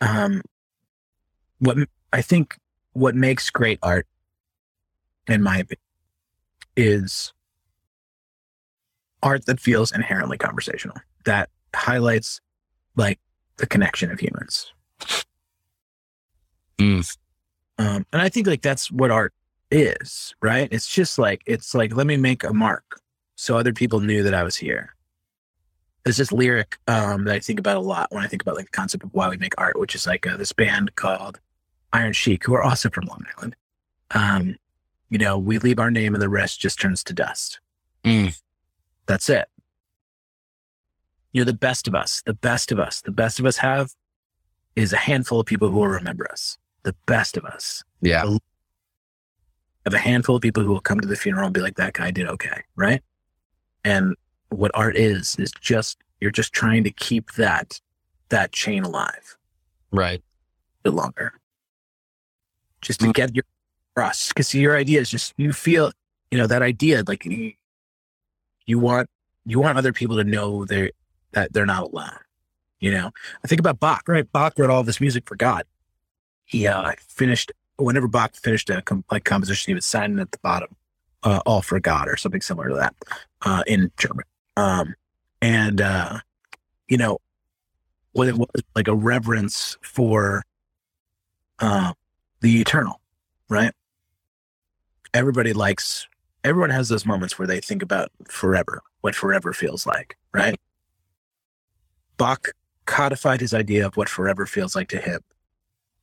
um what I think what makes great art in my opinion is art that feels inherently conversational that highlights like the connection of humans Mm. um and i think like that's what art is right it's just like it's like let me make a mark so other people knew that i was here there's this lyric um, that I think about a lot when I think about like the concept of why we make art, which is like uh, this band called Iron Chic, who are also from Long Island. Um, you know, we leave our name and the rest just turns to dust. Mm. That's it. You're the best of us. The best of us. The best of us have is a handful of people who will remember us. The best of us Yeah. have a handful of people who will come to the funeral and be like, that guy did okay. Right. And what art is, is just, you're just trying to keep that, that chain alive Right. a bit longer. Just to Mm. get your trust. Cause your idea is just, you feel, you know, that idea, like you, you want, you want other people to know they're, that they're not alone. You know, I think about Bach, right? Bach wrote all this music for God. He uh, finished, whenever Bach finished a com- like composition, he would sign it at the bottom, uh, all for God or something similar to that uh, in German. Um, and, uh, you know, what it was like a reverence for uh, the eternal, right? Everybody likes, everyone has those moments where they think about forever, what forever feels like, right? Bach codified his idea of what forever feels like to him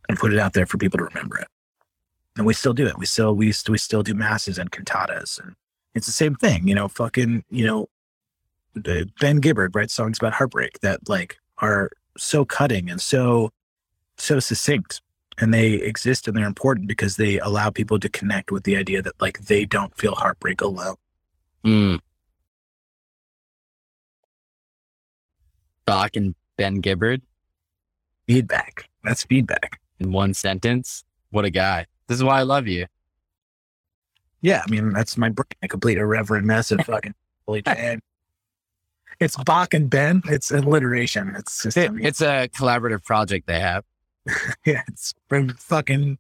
and put it out there for people to remember it. And we still do it. We still, we, we still do masses and cantatas and it's the same thing, you know, fucking, you know, Ben Gibbard writes songs about heartbreak that like are so cutting and so so succinct and they exist and they're important because they allow people to connect with the idea that like they don't feel heartbreak alone Mm. Bach and Ben Gibbard feedback that's feedback in one sentence. What a guy. This is why I love you. yeah i mean that's my brain a complete irreverent mess of fucking <laughs> holy fan it's bach and ben it's alliteration it's just I mean, It's a collaborative project they have. <laughs> yeah it's from fucking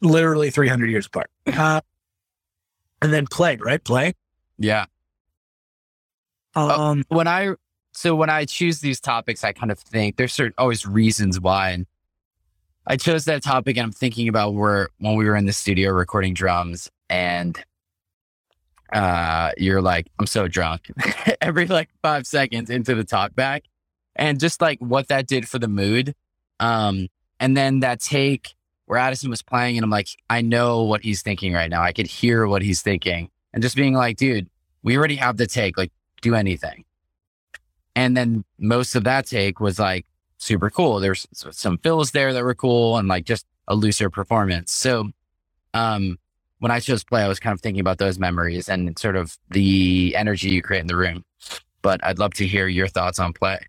literally 300 years apart uh, and then play right play Yeah. um When I so when I choose these topics, I kind of think there's certain always reasons why. And I chose that topic and I'm thinking about where when we were in the studio recording drums and uh you're like, I'm so drunk <laughs> every like five seconds into the talk back. And just like what that did for the mood. Um, and then that take where Addison was playing, and I'm like, I know what he's thinking right now. I could hear what he's thinking. And just being like, dude, we already have the take, like, do anything. And then most of that take was like super cool. There's some fills there that were cool and like just a looser performance. So, um, when I chose play, I was kind of thinking about those memories and sort of the energy you create in the room. But I'd love to hear your thoughts on play.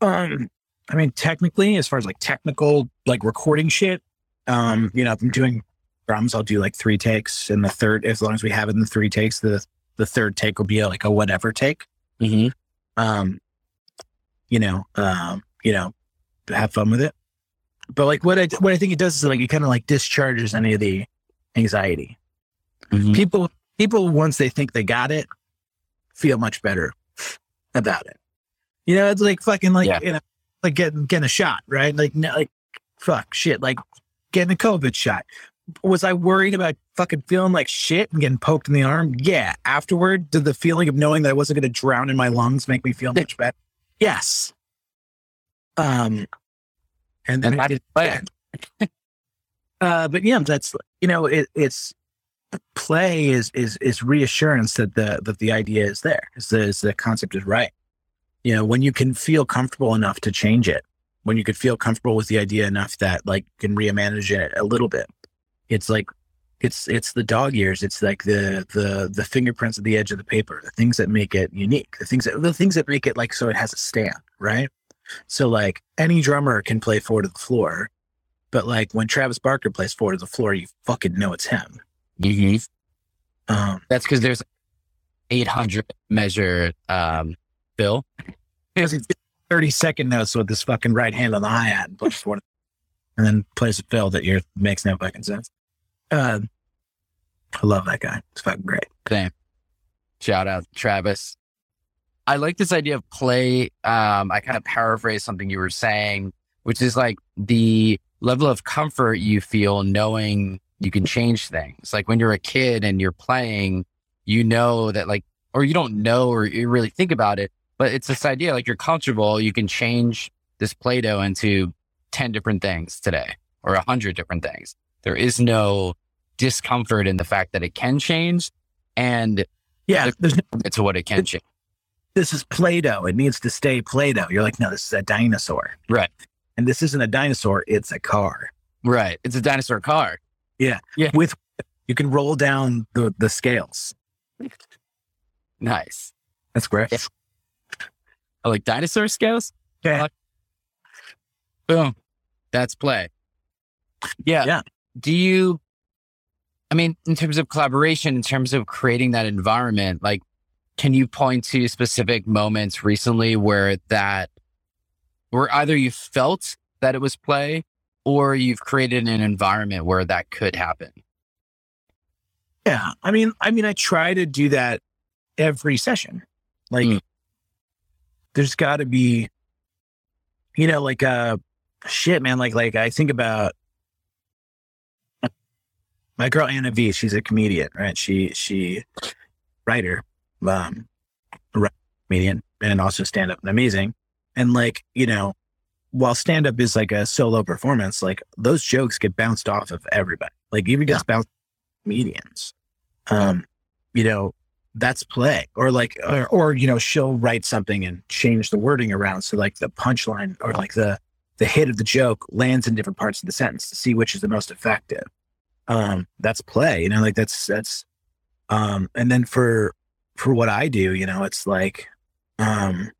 Um, I mean, technically, as far as like technical, like recording shit, um, you know, if I'm doing drums, I'll do like three takes, and the third, as long as we have it in the three takes, the the third take will be like a whatever take. Mm-hmm. Um, you know, um, you know, have fun with it. But like what I what I think it does is like it kind of like discharges any of the anxiety. Mm-hmm. People people once they think they got it, feel much better about it. You know, it's like fucking like Yeah. you know, like getting getting a shot, right? Like no, like fuck shit, like getting a COVID shot. Was I worried about fucking feeling like shit and getting poked in the arm? Yeah. Afterward, did the feeling of knowing that I wasn't going to drown in my lungs make me feel much better? Yes. Um, and then And I did play? <laughs> uh, but yeah, that's you know, it, it's play is is is reassurance that the that the idea is there, is the, is the concept is right. You know, when you can feel comfortable enough to change it, when you could feel comfortable with the idea enough that like you can remanage it a little bit, it's like it's it's the dog ears. It's like the the the fingerprints at the edge of the paper, the things that make it unique, the things that the things that make it like so it has a stand, right? So like any drummer can play four to the floor, but like when Travis Barker plays four to the floor, you fucking know it's him. Mm-hmm. Um, That's because there's 800 measure um, bill. he's 30 second notes with this fucking right hand on the hi hat and plays four, and then plays a fill that your makes no fucking sense. Uh, I love that guy. It's fucking great. Same. Shout out Travis. I like this idea of play. Um, I kind of paraphrase something you were saying, which is like the level of comfort you feel knowing you can change things. Like when you're a kid and you're playing, you know that like, or you don't know or you really think about it, but it's this idea like you're comfortable, you can change this Play Doh into 10 different things today or 100 different things. There is no discomfort in the fact that it can change. And Yeah, there's no, to what it can change. this is Play-Doh. It needs to stay Play-Doh. You're like, no, this is a dinosaur. Right. And this isn't a dinosaur. It's a car. Right. It's a dinosaur car. Yeah. Yeah. With you can roll down the the scales. Nice. That's great. Yeah. I like dinosaur scales. Yeah. Boom. That's play. Yeah. Yeah. Do you, I mean, in terms of collaboration, in terms of creating that environment, like, can you point to specific moments recently where that, where either you felt that it was play or you've created an environment where that could happen? Yeah. I mean, I mean, I try to do that every session. Like Mm. There's gotta be, you know, like uh shit, man. Like like I think about my girl Anna V, she's a comedian, right? She she writer, um comedian and also stand up and amazing. And like, you know, while stand up is like a solo performance, like those jokes get bounced off of everybody. Like even gets bounced comedians. Um, you know, that's play. Or like or, or you know, she'll write something and change the wording around. So like the punchline or like the the hit of the joke lands in different parts of the sentence to see which is the most effective. Um, that's play, you know, like that's that's um and then for for what I do, you know, it's like um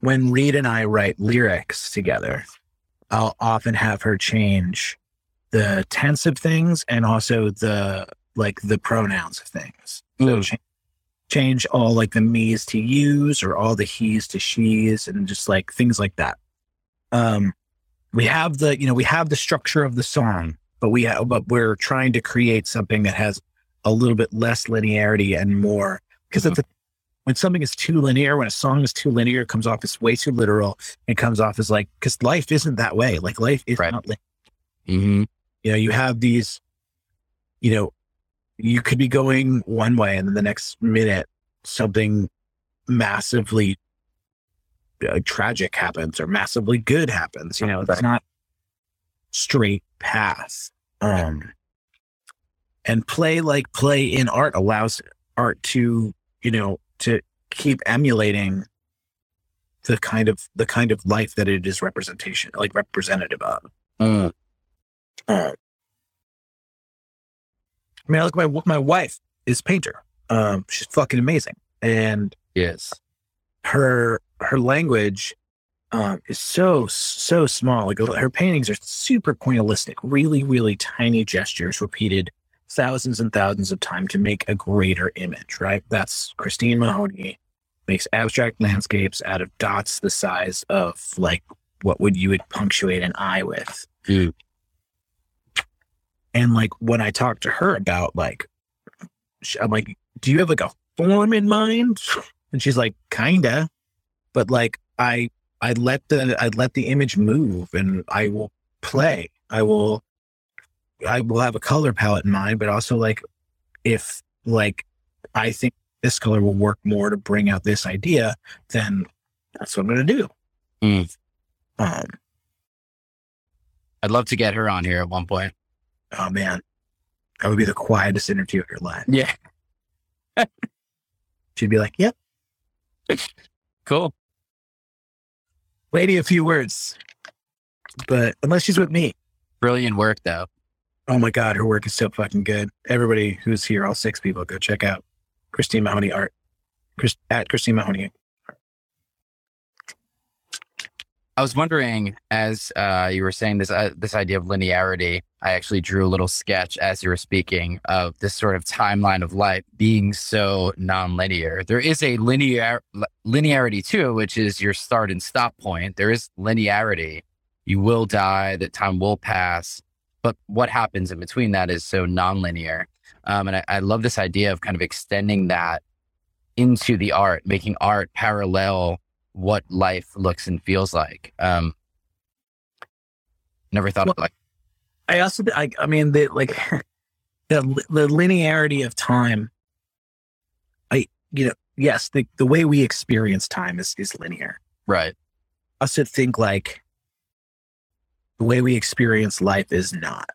when Reed and I write lyrics together, I'll often have her change the tense of things and also the like the pronouns of things. So Mm. cha- change all like the me's to you's or all the he's to she's and just like things like that. Um, we have the you know we have the structure of the song, but we have but we're trying to create something that has a little bit less linearity and more because a when something is too linear, when a song is too linear, it comes off as way too literal. It comes off as like because life isn't that way. Like life is Right. not. Linear. hmm You know, you have these. You know, you could be going one way, and then the next minute something massively uh, tragic happens or massively good happens. You know, it's not straight path. Um, and play like play in art allows art to you know to keep emulating the kind of the kind of life that it is representation like representative of. Mm. Uh, I mean, I look my my wife is a painter. Um, she's fucking amazing, and Yes. her her language um, is so so small. Like her paintings are super pointillistic, really really tiny gestures repeated thousands and thousands of times to make a greater image. Right? That's Christine Mahoney makes abstract landscapes out of dots the size of like what would you would punctuate an eye with. Mm. And like when I talk to her about like, I'm like, do you have like a form in mind? <laughs> And she's like, kinda, but like I I let the I let the image move and I will play. I will I will have a color palette in mind, but also like if like I think this color will work more to bring out this idea, then that's what I'm gonna do. Mm. Um, I'd love to get her on here at one point. Oh man, that would be the quietest interview of your life. Yeah. <laughs> She'd be like, "Yep, <laughs> Cool. lady, a few words," but unless she's with me, Brilliant work though. oh my god, her work is so fucking good. Everybody who's here, all six people, go check out Christine Mahoney art. Chris, at Christine Mahoney. I was wondering, as uh, you were saying this uh, this idea of linearity, I actually drew a little sketch as you were speaking of this sort of timeline of life being so nonlinear. There is a linear linearity to it, which is your start and stop point. There is linearity. You will die. That time will pass. But what happens in between that is so nonlinear. Um, and I, I love this idea of kind of extending that into the art, making art parallel what life looks and feels like. Um, never thought of like, I also, I, I mean, the like <laughs> the the linearity of time. I, you know, yes, the the way we experience time is is linear. right. I also think like the way we experience life is not.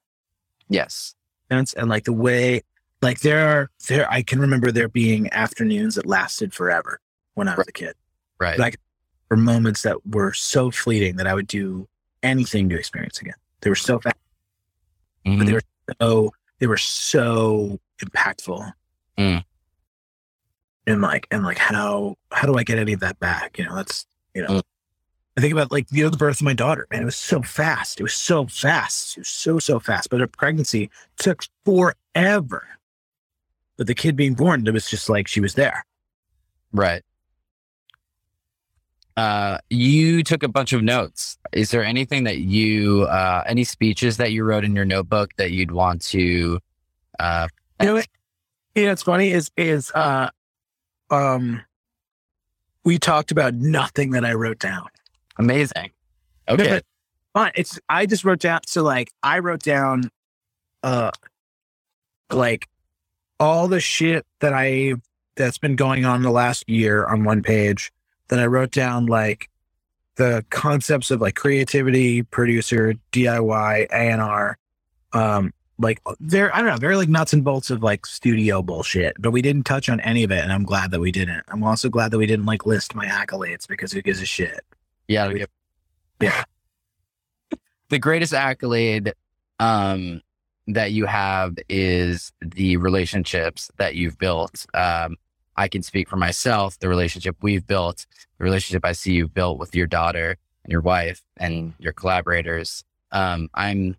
Yes. sense and like the way like there are there i can remember there being afternoons that lasted forever when i was a kid Right. Like- or moments that were so fleeting that i would do anything to experience again. They were so fast but Mhm. they were so they were so impactful. Mm. and like and like how how do i get any of that back? You know that's you know. Mm. i think about like you know the birth of my daughter man. It was so fast. It was so fast. It was so so fast. But her pregnancy took forever. But the kid being born it was just like she was there. Right. Uh, you took a bunch of notes. Is there anything that you, uh, any speeches that you wrote in your notebook that you'd want to, uh, you know what you know what's funny is is uh um we talked about nothing that i wrote down amazing. Okay. but fine. It's I just wrote down so like I wrote down uh like all the shit that I that's been going on the last year on one page. Then I wrote down like the concepts of like creativity, producer, DIY, A&R. Um like they're I don't know, very like nuts and bolts of like studio bullshit, but we didn't touch on any of it and I'm glad that we didn't. I'm also glad that we didn't like list my accolades because who gives a shit. Yeah. We- yeah. <laughs> Yeah. The greatest accolade um, that you have is the relationships that you've built. Um, I can speak for myself, the relationship we've built, the relationship I see you've built with your daughter and your wife and your collaborators. Um, I'm,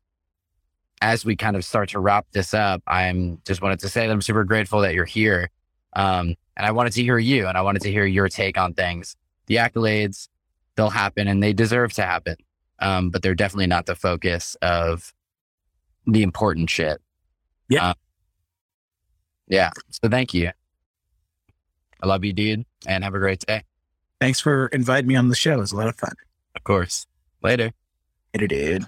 as we kind of start to wrap this up, I'm just wanted to say that I'm super grateful that you're here. Um, and I wanted to hear you and I wanted to hear your take on things. The accolades, they'll happen and they deserve to happen. Um, but they're definitely not the focus of the important shit. Yeah. Um, yeah. So thank you. I love you, dude, and have a great day. Thanks for inviting me on the show. It was a lot of fun. Of course. Later. Later, dude.